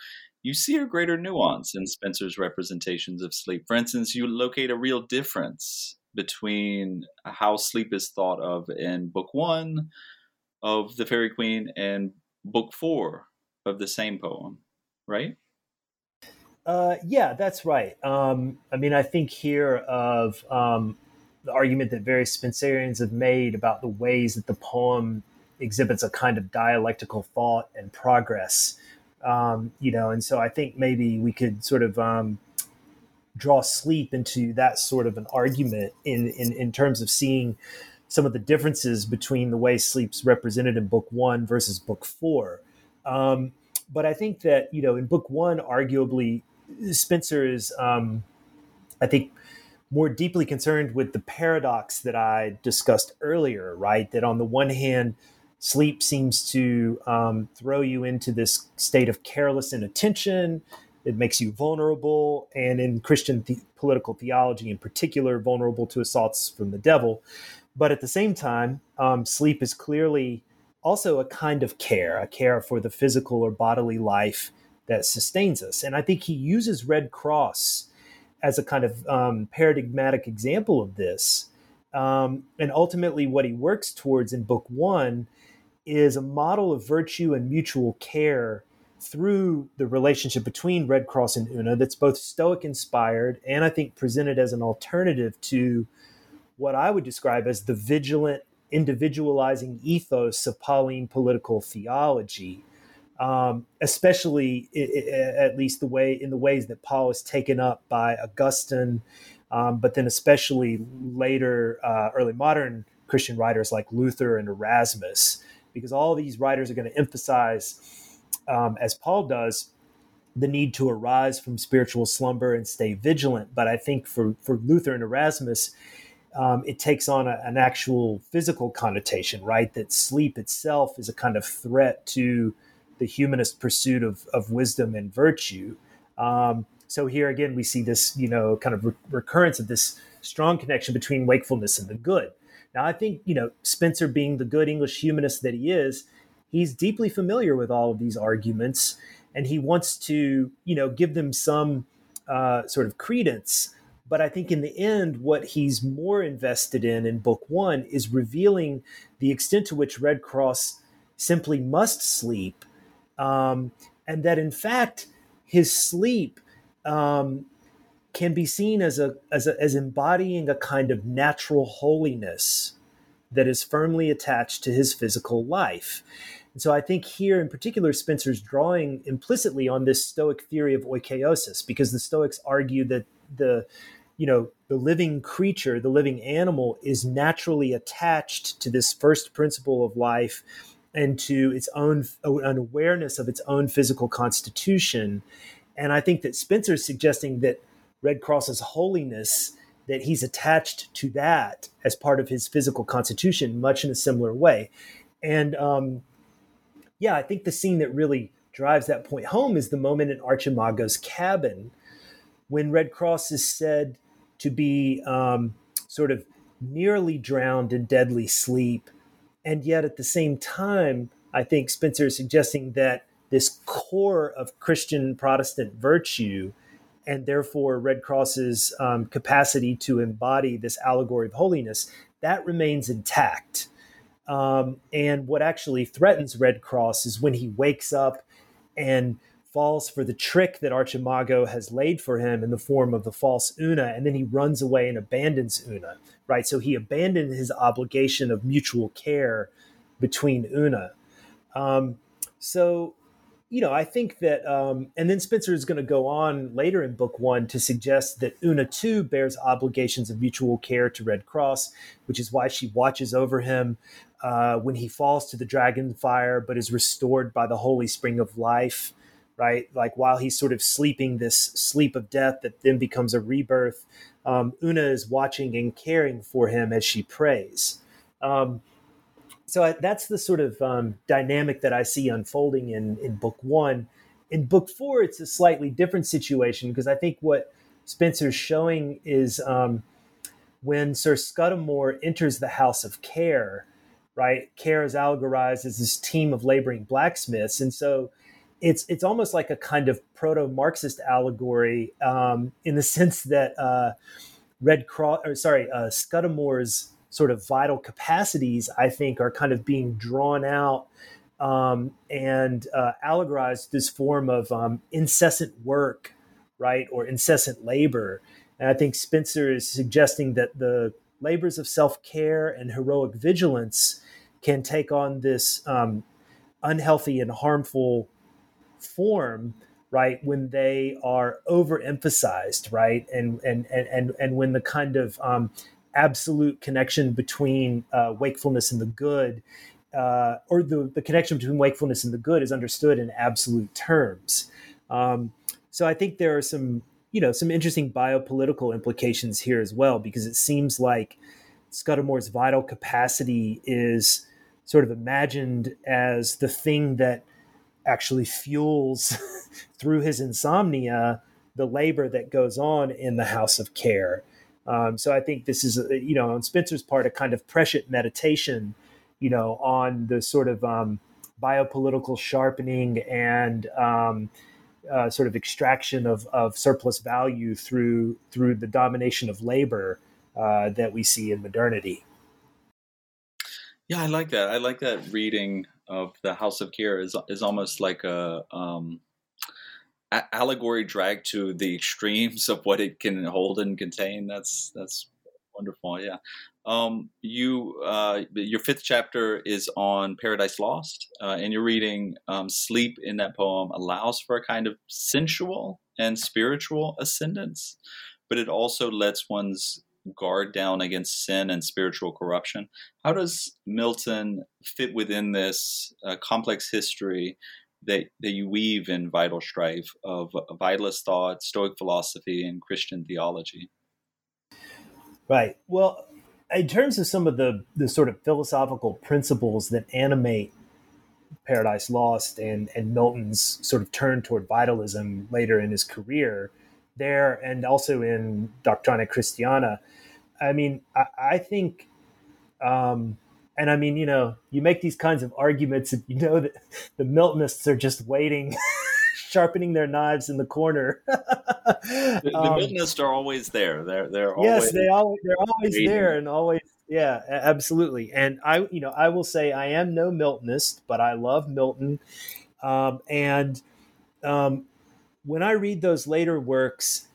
you see a greater nuance in Spenser's representations of sleep. For instance, you locate a real difference between how sleep is thought of in book one of The Faerie Queene and book four of the same poem, right? Uh, yeah, that's right. Um, I mean, I think here of um, the argument that various Spenserians have made about the ways that the poem exhibits a kind of dialectical thought and progress um, you know, and so I think maybe we could sort of um, draw sleep into that sort of an argument in, in in terms of seeing some of the differences between the way sleep's represented in book one versus book four. Um, but I think that you know, in book one, arguably, Spenser is, um, I think, more deeply concerned with the paradox that I discussed earlier. Right, that on the one hand Sleep seems to um, throw you into this state of careless inattention. It makes you vulnerable, and in Christian the- political theology in particular, vulnerable to assaults from the devil. But at the same time, um, sleep is clearly also a kind of care, a care for the physical or bodily life that sustains us. And I think he uses Red Cross as a kind of um, paradigmatic example of this. Um, and ultimately, what he works towards in book one is a model of virtue and mutual care through the relationship between Red Cross and Una that's both Stoic inspired and I think presented as an alternative to what I would describe as the vigilant, individualizing ethos of Pauline political theology. Um, especially at least the way in the ways that Paul is taken up by Augustine um, but then especially later, uh, early modern Christian writers like Luther and Erasmus, because all these writers are going to emphasize, um, as Paul does, the need to arise from spiritual slumber and stay vigilant. But I think for, for Luther and Erasmus, um, it takes on a, an actual physical connotation, right? That sleep itself is a kind of threat to the humanist pursuit of, of wisdom and virtue. Um, so here again, we see this, you know, kind of re- recurrence of this strong connection between wakefulness and the good. Now, I think, you know, Spenser, being the good English humanist that he is, he's deeply familiar with all of these arguments, and he wants to, you know, give them some uh, sort of credence. But I think in the end, what he's more invested in in book one is revealing the extent to which Red Cross simply must sleep, um, and that in fact, his sleep um, can be seen as a, as a as embodying a kind of natural holiness that is firmly attached to his physical life. And so I think here in particular, Spenser's drawing implicitly on this Stoic theory of oikeiosis, because the Stoics argue that the you know the living creature, the living animal, is naturally attached to this first principle of life and to its own an awareness of its own physical constitution. And I think that Spenser is suggesting that Red Cross's holiness that he's attached to that as part of his physical constitution, much in a similar way. And um, yeah, I think the scene that really drives that point home is the moment in Archimago's cabin when Red Cross is said to be um, sort of nearly drowned in deadly sleep. And yet at the same time, I think Spenser is suggesting that this core of Christian Protestant virtue and therefore Red Cross's um, capacity to embody this allegory of holiness, that remains intact. Um, and what actually threatens Red Cross is when he wakes up and falls for the trick that Archimago has laid for him in the form of the false Una, and then he runs away and abandons Una, right? So he abandoned his obligation of mutual care between Una. Um, so you know, I think that, um, and then Spenser is going to go on later in book one to suggest that Una too bears obligations of mutual care to Red Cross, which is why she watches over him uh, when he falls to the dragon fire, but is restored by the holy spring of life, right? Like while he's sort of sleeping this sleep of death that then becomes a rebirth, um, Una is watching and caring for him as she prays. Um, so I, that's the sort of um, dynamic that I see unfolding in in book one. In book four, it's a slightly different situation because I think what Spenser's showing is um, when Sir Scudamore enters the House of Care, right? Care is allegorized as this team of laboring blacksmiths, and so it's it's almost like a kind of proto-Marxist allegory um, in the sense that uh, Red Cross, or sorry, uh, Scudamore's sort of vital capacities, I think, are kind of being drawn out um, and uh, allegorized this form of um, incessant work, right, or incessant labor. And I think Spenser is suggesting that the labors of self care and heroic vigilance can take on this um, unhealthy and harmful form right when they are overemphasized right and and and and, and when the kind of um, absolute connection between uh, wakefulness and the good, uh, or the, the connection between wakefulness and the good is understood in absolute terms. Um, so I think there are some, you know, some interesting biopolitical implications here as well, because it seems like Scudamore's vital capacity is sort of imagined as the thing that actually fuels through his insomnia the labor that goes on in the house of care. Um, so I think this is, you know, on Spenser's part, a kind of prescient meditation, you know, on the sort of um, biopolitical sharpening and um, uh, sort of extraction of, of surplus value through through the domination of labor uh, that we see in modernity. Yeah, I like that. I like that reading of the House of Care is is almost like a um, allegory dragged to the extremes of what it can hold and contain. That's that's wonderful. Yeah. Um, you uh, your fifth chapter is on Paradise Lost, uh, and you're reading um, sleep in that poem allows for a kind of sensual and spiritual ascendance. but it also lets one's guard down against sin and spiritual corruption. How does Milton fit within this uh, complex history that, that you weave in Vital Strife of vitalist thought, Stoic philosophy, and Christian theology? Right. Well, in terms of some of the, the sort of philosophical principles that animate Paradise Lost and, and Milton's sort of turn toward vitalism later in his career, there and also in Doctrina Christiana, I mean, I, I think, um, and I mean, you know, you make these kinds of arguments, and you know that the Miltonists are just waiting. sharpening their knives in the corner. the, the um, Miltonists are always there. They're they're yes, always they always they're always waiting. there and always yeah, absolutely. And I you know I will say I am no Miltonist, but I love Milton, um, and um, when I read those later works,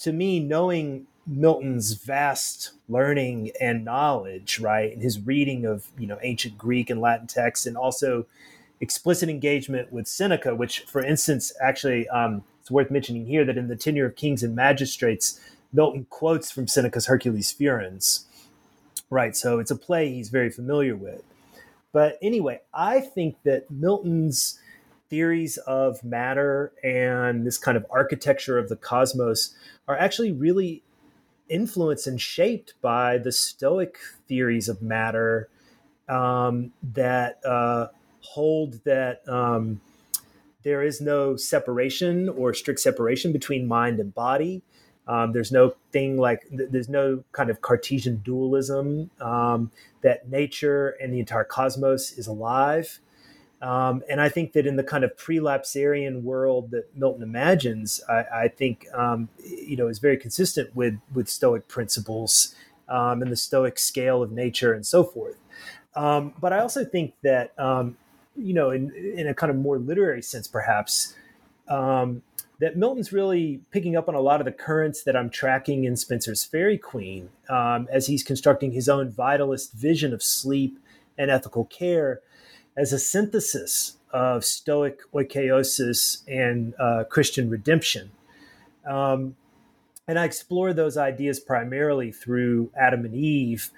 to me, knowing Milton's vast learning and knowledge, right, and his reading of you know ancient Greek and Latin texts, and also explicit engagement with Seneca, which, for instance, actually um, it's worth mentioning here that in the Tenure of Kings and Magistrates, Milton quotes from Seneca's Hercules Furens, right? So it's a play he's very familiar with. But anyway, I think that Milton's theories of matter and this kind of architecture of the cosmos are actually really influenced and shaped by the Stoic theories of matter um, that uh, hold that um, there is no separation or strict separation between mind and body. Um, there's no thing like there's no kind of Cartesian dualism um, that nature and the entire cosmos is alive. Um, and I think that in the kind of prelapsarian world that Milton imagines, I, I think um, you know is very consistent with with Stoic principles um, and the Stoic scale of nature and so forth. Um, but I also think that you know, in in a kind of more literary sense, perhaps. Um, that Milton's really picking up on a lot of the currents that I'm tracking in Spenser's Faerie Queene um, as he's constructing his own vitalist vision of sleep and ethical care as a synthesis of Stoic oikeiosis and uh, Christian redemption. Um, and I explore those ideas primarily through Adam and Eve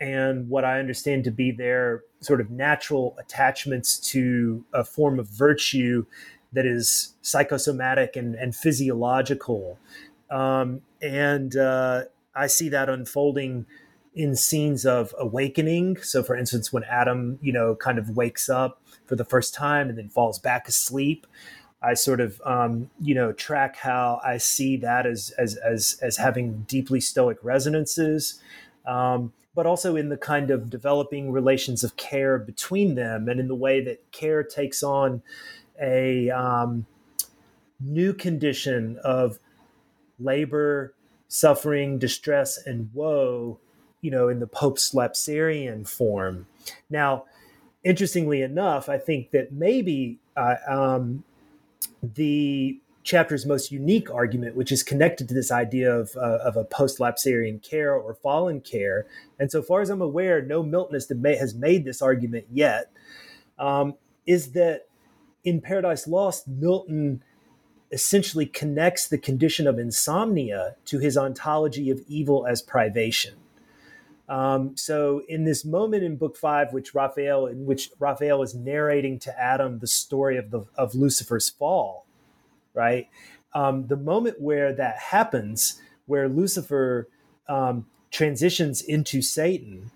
and what I understand to be their sort of natural attachments to a form of virtue that is psychosomatic and, and physiological. Um, and uh, I see that unfolding in scenes of awakening. So, for instance, when Adam, you know, kind of wakes up for the first time and then falls back asleep, I sort of, um, you know, track how I see that as as as as having deeply stoic resonances, um, but also in the kind of developing relations of care between them, and in the way that care takes on a um, new condition of labor, suffering, distress, and woe you know, in the post lapsarian form. Now, interestingly enough, I think that maybe uh, um, the chapter's most unique argument, which is connected to this idea of, uh, of a post lapsarian care or fallen care, and so far as I'm aware, no Miltonist has made this argument yet, um, is that in Paradise Lost, Milton essentially connects the condition of insomnia to his ontology of evil as privation. Um, so in this moment in book five, which Raphael, in which Raphael is narrating to Adam the story of the of Lucifer's fall, right? Um, the moment where that happens, where Lucifer um, transitions into Satan,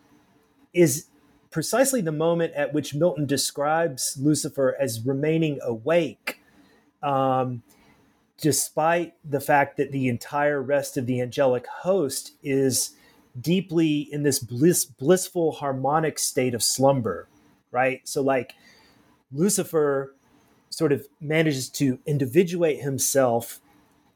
is precisely the moment at which Milton describes Lucifer as remaining awake, um, despite the fact that the entire rest of the angelic host is deeply in this bliss, blissful harmonic state of slumber, right? So, like Lucifer sort of manages to individuate himself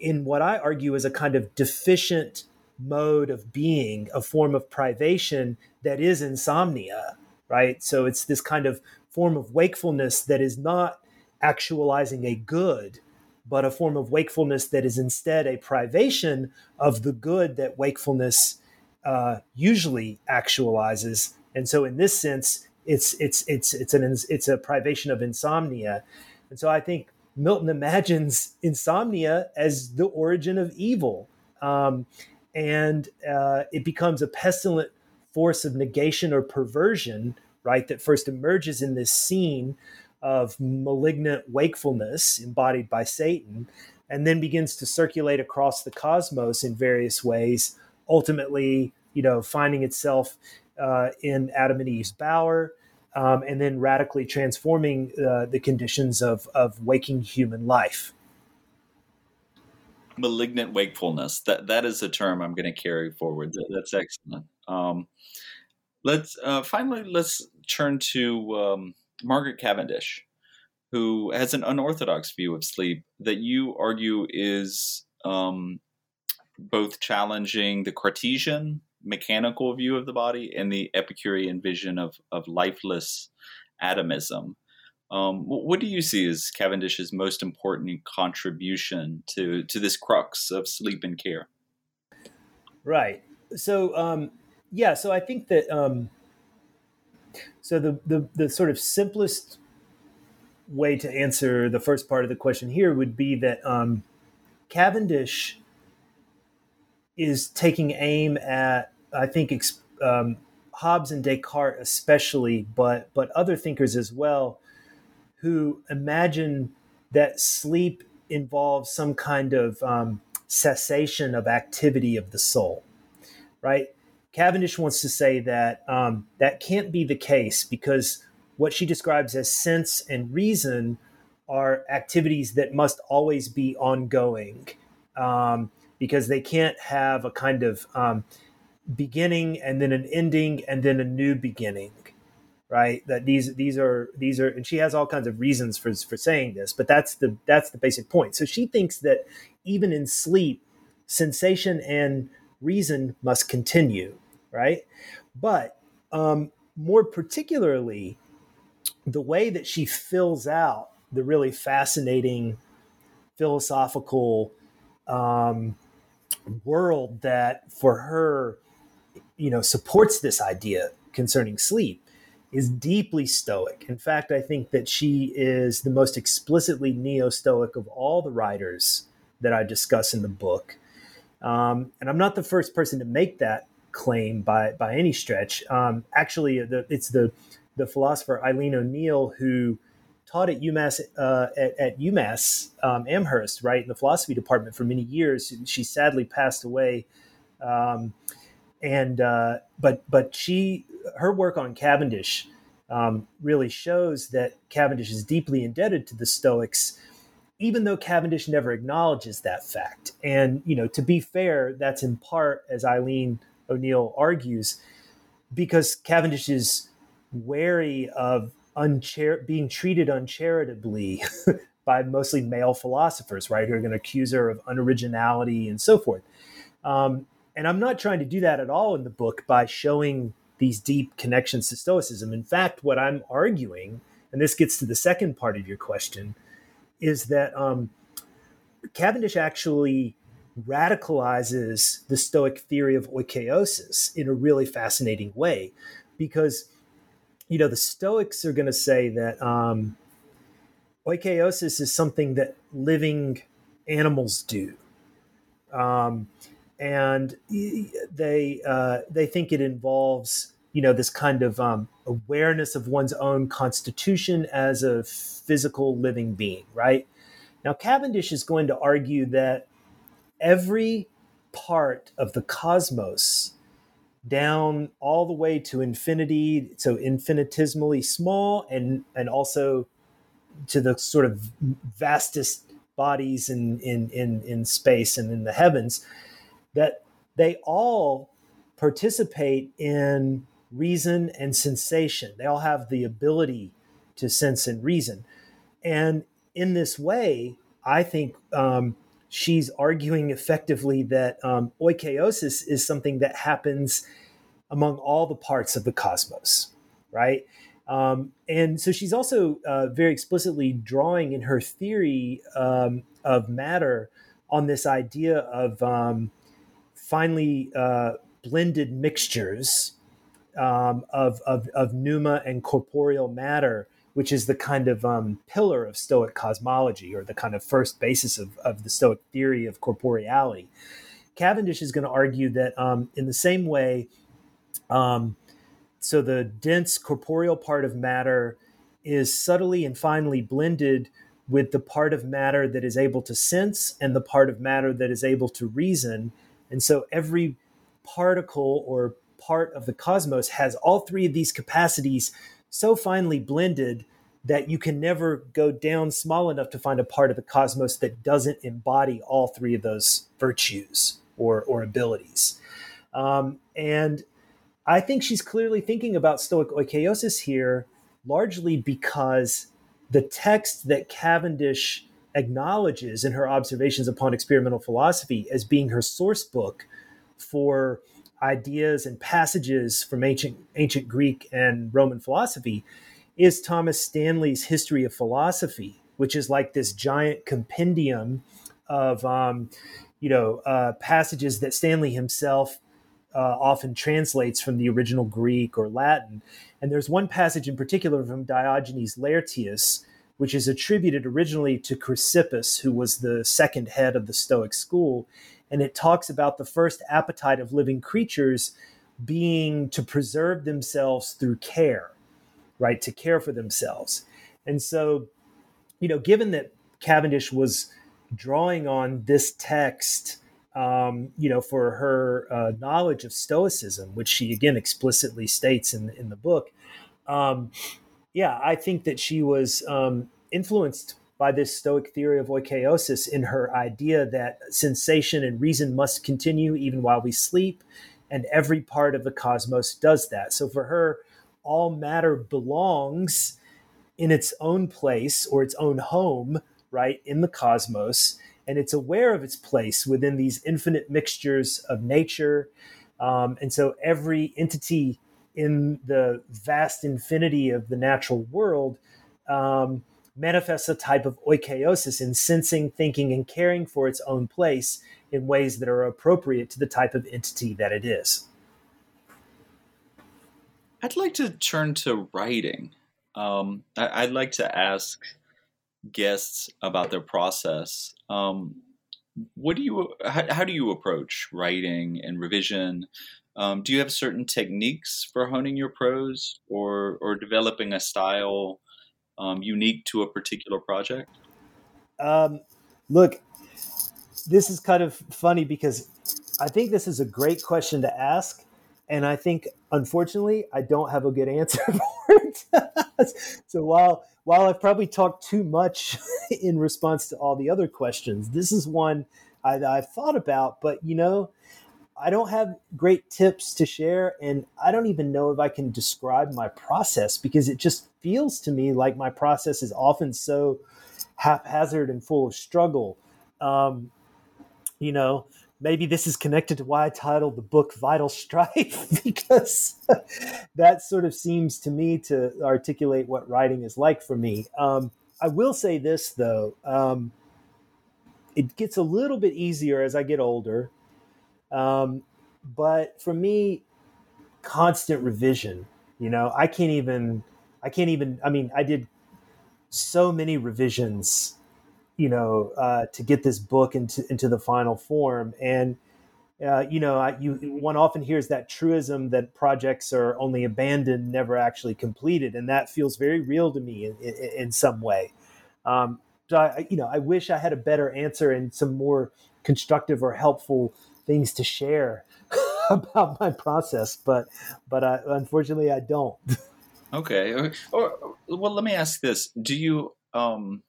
in what I argue is a kind of deficient mode of being, a form of privation that is insomnia, right? So, it's this kind of form of wakefulness that is not actualizing a good, but a form of wakefulness that is instead a privation of the good that wakefulness uh, usually actualizes. And so, in this sense, it's it's it's it's an it's a privation of insomnia. And so, I think Milton imagines insomnia as the origin of evil. um, and uh, it becomes a pestilent force of negation or perversion, right? That first emerges in this scene of malignant wakefulness embodied by Satan, and then begins to circulate across the cosmos in various ways, ultimately, you know, finding itself uh, in Adam and Eve's bower, um, and then radically transforming uh, the conditions of, of waking human life. Malignant wakefulness. That that is a term I'm going to carry forward. That, that's excellent. Um, let's uh, finally let's turn to um, Margaret Cavendish, who has an unorthodox view of sleep that you argue is um, both challenging the Cartesian mechanical view of the body and the Epicurean vision of, of lifeless atomism. Um, what do you see as Cavendish's most important contribution to, to this crux of sleep and care? Right. So, um, yeah, so I think that um, so the, the the sort of simplest way to answer the first part of the question here would be that um, Cavendish is taking aim at I think um, Hobbes and Descartes especially, but but other thinkers as well, who imagine that sleep involves some kind of um, cessation of activity of the soul, right? Cavendish wants to say that um, that can't be the case because what she describes as sense and reason are activities that must always be ongoing um, because they can't have a kind of um, beginning and then an ending and then a new beginning right? That these these are these are and she has all kinds of reasons for for saying this but that's the that's the basic point. So she thinks that even in sleep sensation and reason must continue right? But um more particularly the way that she fills out the really fascinating philosophical um, world that for her you know supports this idea concerning sleep is deeply stoic. In fact, I think that she is the most explicitly neo stoic of all the writers that I discuss in the book. Um, and I'm not the first person to make that claim by by any stretch. Um, actually, the, it's the the philosopher Eileen O'Neill who taught at UMass uh, at, at, UMass um, Amherst, right in the philosophy department for many years. She sadly passed away um, and uh, but but she her work on Cavendish um, really shows that Cavendish is deeply indebted to the Stoics, even though Cavendish never acknowledges that fact. And you know, to be fair, that's in part, as Eileen O'Neill argues, because Cavendish is wary of unchar- being treated uncharitably by mostly male philosophers, right, who are going to accuse her of unoriginality and so forth. Um, and I'm not trying to do that at all in the book by showing these deep connections to Stoicism. In fact, what I'm arguing, and this gets to the second part of your question, is that um, Cavendish actually radicalizes the Stoic theory of oikeiosis in a really fascinating way, because you know the Stoics are going to say that um, is something that living animals do. Um, and they uh, they think it involves you know this kind of um, awareness of one's own constitution as a physical living being right now cavendish is going to argue that every part of the cosmos down all the way to infinity so infinitesimally small and and also to the sort of vastest bodies in in in, in space and in the heavens that they all participate in reason and sensation. They all have the ability to sense and reason. And in this way, I think um, she's arguing effectively that um, is something that happens among all the parts of the cosmos, right? Um, and so she's also uh, very explicitly drawing in her theory um, of matter on this idea of um, finely uh, blended mixtures um, of, of, of pneuma and corporeal matter, which is the kind of um, pillar of Stoic cosmology or the kind of first basis of, of the Stoic theory of corporeality. Cavendish is going to argue that um, in the same way, um, so the dense corporeal part of matter is subtly and finely blended with the part of matter that is able to sense and the part of matter that is able to reason. And so every particle or part of the cosmos has all three of these capacities so finely blended that you can never go down small enough to find a part of the cosmos that doesn't embody all three of those virtues or, or abilities. Um, and I think she's clearly thinking about Stoic oikeiosis here, largely because the text that Cavendish acknowledges in her observations upon experimental philosophy as being her source book for ideas and passages from ancient ancient Greek and Roman philosophy is Thomas Stanley's History of Philosophy, which is like this giant compendium of um, you know uh, passages that Stanley himself uh, often translates from the original Greek or Latin. And there's one passage in particular from Diogenes Laertius, which is attributed originally to Chrysippus, who was the second head of the Stoic school. And it talks about the first appetite of living creatures being to preserve themselves through care, right? To care for themselves. And so, you know, given that Cavendish was drawing on this text um, you know, for her uh, knowledge of Stoicism, which she again explicitly states in in the book. Um, yeah, I think that she was um, influenced by this Stoic theory of oikeiosis in her idea that sensation and reason must continue even while we sleep, and every part of the cosmos does that. So for her, all matter belongs in its own place or its own home, right, in the cosmos and it's aware of its place within these infinite mixtures of nature. Um, and so every entity in the vast infinity of the natural world um, manifests a type of oikeiosis in sensing, thinking, and caring for its own place in ways that are appropriate to the type of entity that it is. I'd like to turn to writing. Um, I, would like to ask guests about their process. Um, what do you how, how, do you approach writing and revision? Um, do you have certain techniques for honing your prose or or developing a style um, unique to a particular project? Um, look, this is kind of funny because I think this is a great question to ask, and I think unfortunately I don't have a good answer for it. so while while I've probably talked too much in response to all the other questions, this is one I, I've thought about. But you know, I don't have great tips to share, and I don't even know if I can describe my process because it just feels to me like my process is often so haphazard and full of struggle. Um, you know, maybe this is connected to why I titled the book Vital Strife, because that sort of seems to me to articulate what writing is like for me. Um, I will say this, though. Um, it gets a little bit easier as I get older. Um, but for me, constant revision, you know, I can't even, I can't even, I mean, I did so many revisions you know, uh, to get this book into into the final form. And uh, you know, I, you one often hears that truism that projects are only abandoned, never actually completed, and that feels very real to me in, in, in some way. Um, so I, you know, I wish I had a better answer and some more constructive or helpful things to share about my process, but but I, unfortunately, I don't. Okay. Or, well, let me ask this: Do you um,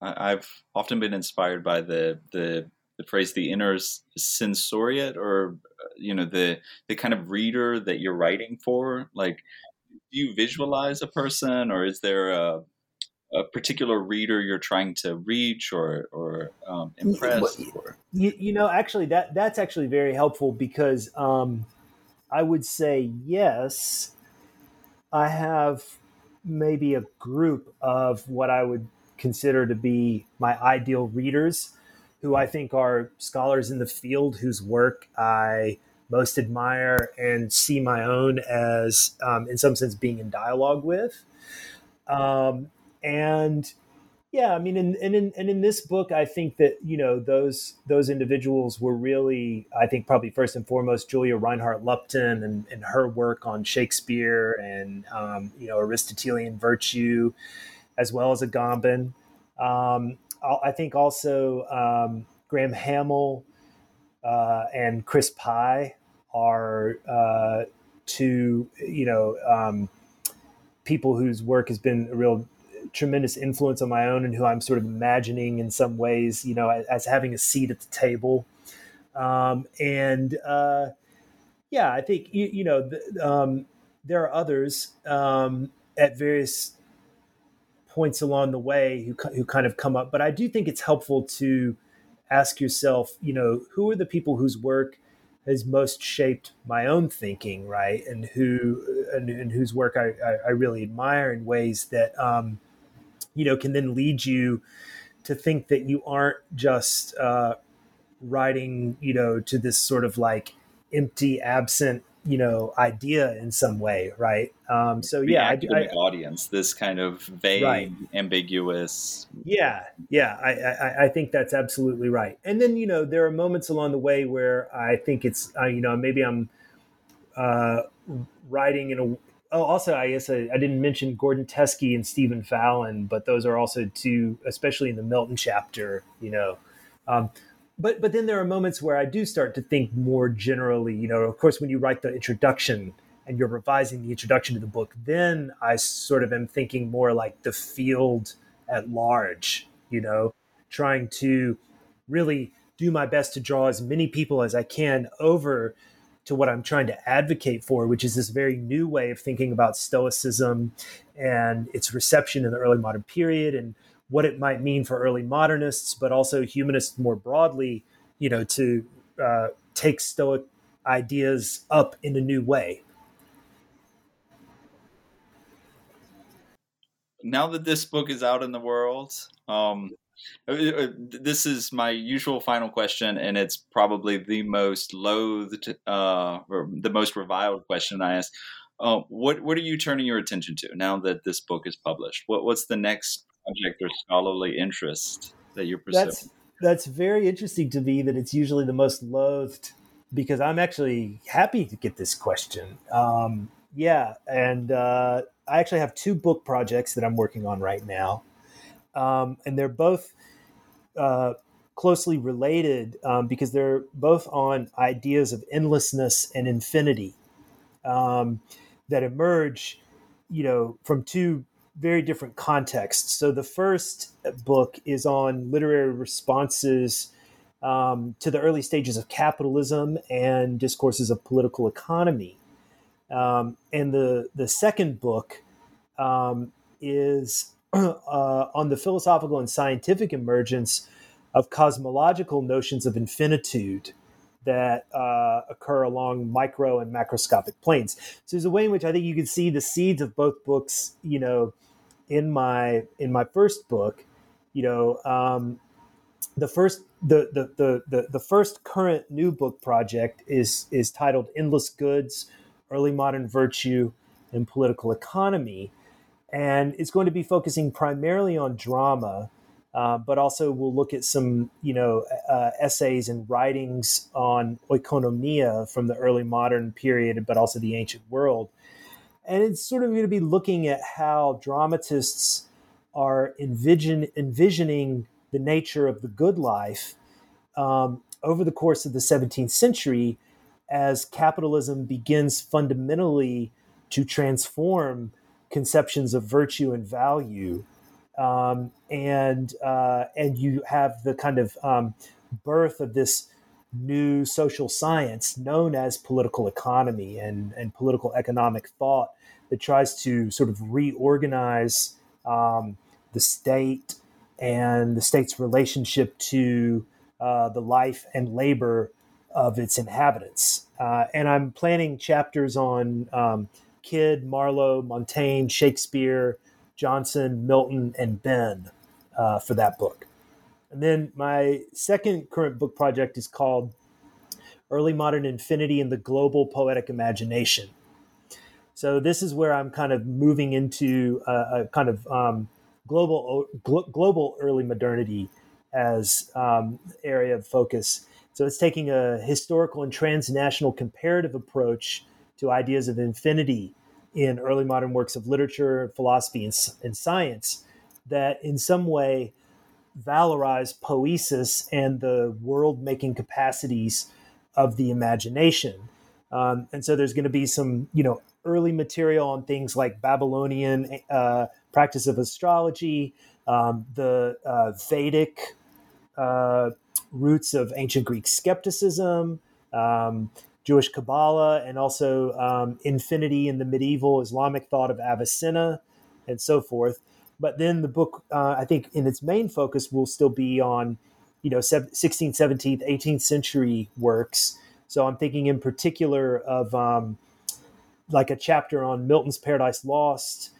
I've often been inspired by the the, the phrase the inner sensoriate, or you know the the kind of reader that you're writing for. Like, do you visualize a person, or is there a a particular reader you're trying to reach or or um, impress? Or? You, you know, actually, that that's actually very helpful because um, I would say yes. I have maybe a group of what I would consider to be my ideal readers, who I think are scholars in the field whose work I most admire and see my own as, um, in some sense, being in dialogue with. Um, and yeah, I mean, and, in in this book, I think that you know those those individuals were really, I think, probably first and foremost Julia Reinhardt Lupton and, and her work on Shakespeare and um, you know Aristotelian virtue, as well as Agamben. Um, I think also um, Graham Hammill uh, and Chris Pye are uh, two, you know, um, people whose work has been a real tremendous influence on my own and who I'm sort of imagining in some ways, you know, as, as having a seat at the table. Um, and uh, yeah, I think, you, you know, the, um, there are others um, at various points along the way who, who kind of come up, but I do think it's helpful to ask yourself, you know, who are the people whose work has most shaped my own thinking, right? And who and, and whose work I, I, I, really admire in ways that um, you know can then lead you to think that you aren't just uh, writing, you know, to this sort of like empty, absent you know idea in some way right um so the yeah I, I, audience this kind of vague right. ambiguous yeah yeah I, I, I think that's absolutely right and then you know there are moments along the way where i think it's uh, you know maybe i'm uh writing in a oh also i guess I, I didn't mention gordon teskey and stephen fallon but those are also two especially in the milton chapter you know um, but but then there are moments where I do start to think more generally. You know, of course, when you write the introduction and you're revising the introduction to the book, then I sort of am thinking more like the field at large. You know, trying to really do my best to draw as many people as I can over to what I'm trying to advocate for, which is this very new way of thinking about Stoicism and its reception in the early modern period and what it might mean for early modernists, but also humanists more broadly, you know, to uh, take Stoic ideas up in a new way. Now that this book is out in the world, um, this is my usual final question, and it's probably the most loathed, uh, or the most reviled question I ask. Uh, what what are you turning your attention to now that this book is published? What what's the next project or scholarly interest that you're pursuing? That's that's very interesting to me. That it's usually the most loathed because I'm actually happy to get this question. Um, yeah, and uh, I actually have two book projects that I'm working on right now, um, and they're both uh, closely related um, because they're both on ideas of endlessness and infinity um, that emerge, you know, from two very different contexts. So the first book is on literary responses um, to the early stages of capitalism and discourses of political economy. Um, and the the second book um, is uh, on the philosophical and scientific emergence of cosmological notions of infinitude that uh, occur along micro and macroscopic planes. So there's a way in which I think you can see the seeds of both books, you know, in my in my first book, you know, um, the first the, the the the the first current new book project is is titled Endless Goods: Early Modern Virtue and Political Economy, and it's going to be focusing primarily on drama. Uh, but also we'll look at some, you know, uh, essays and writings on oikonomia from the early modern period, but also the ancient world and it's sort of going to be looking at how dramatists are envision, envisioning the nature of the good life um, over the course of the 17th century as capitalism begins fundamentally to transform conceptions of virtue and value. Um, and uh, and you have the kind of um, birth of this new social science known as political economy and, and political economic thought that tries to sort of reorganize um, the state and the state's relationship to uh, the life and labor of its inhabitants. Uh, and I'm planning chapters on um, Kyd, Marlowe, Montaigne, Shakespeare, Jonson, Milton, and Behn uh, for that book. And then my second current book project is called Early Modern Infinity and the Global Poetic Imagination. So this is where I'm kind of moving into a, a kind of um, global global early modernity as um, area of focus. So it's taking a historical and transnational comparative approach to ideas of infinity in early modern works of literature, philosophy, and, and science that in some way valorize poesis and the world making capacities of the imagination. Um, and so there's going to be some, you know, early material on things like Babylonian uh, practice of astrology, um, the uh, Vedic uh, roots of ancient Greek skepticism, um, Jewish Kabbalah, and also um, infinity in the medieval Islamic thought of Avicenna, and so forth. But then the book, uh, I think, in its main focus will still be on, you know, 16th, 17th, 18th century works. So I'm thinking in particular of um, like a chapter on Milton's Paradise Lost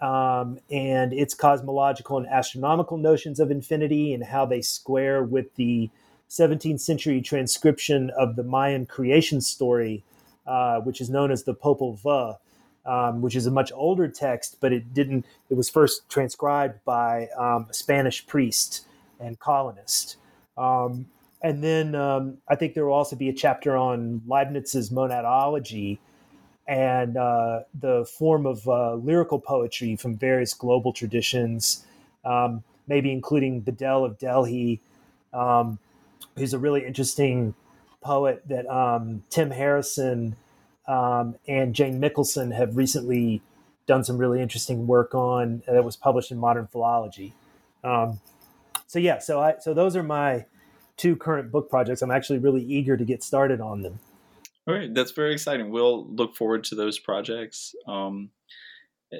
um, and its cosmological and astronomical notions of infinity and how they square with the 17th century transcription of the Mayan creation story, uh, which is known as the Popol Vuh, um, which is a much older text, but it didn't. It was first transcribed by um, a Spanish priest and colonist. Um, and then um, I think there will also be a chapter on Leibniz's monadology and uh, the form of uh, lyrical poetry from various global traditions, um, maybe including Bedil of Delhi, um, who's a really interesting poet that um, Tim Harrison um, and Jane Mikkelson have recently done some really interesting work on that was published in Modern Philology. Um, so yeah, so I so those are my two current book projects. I'm actually really eager to get started on them. All right, that's very exciting. We'll look forward to those projects um,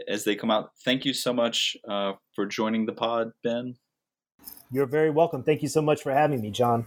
as they come out. Thank you so much uh, for joining the pod, Ben. You're very welcome. Thank you so much for having me, John.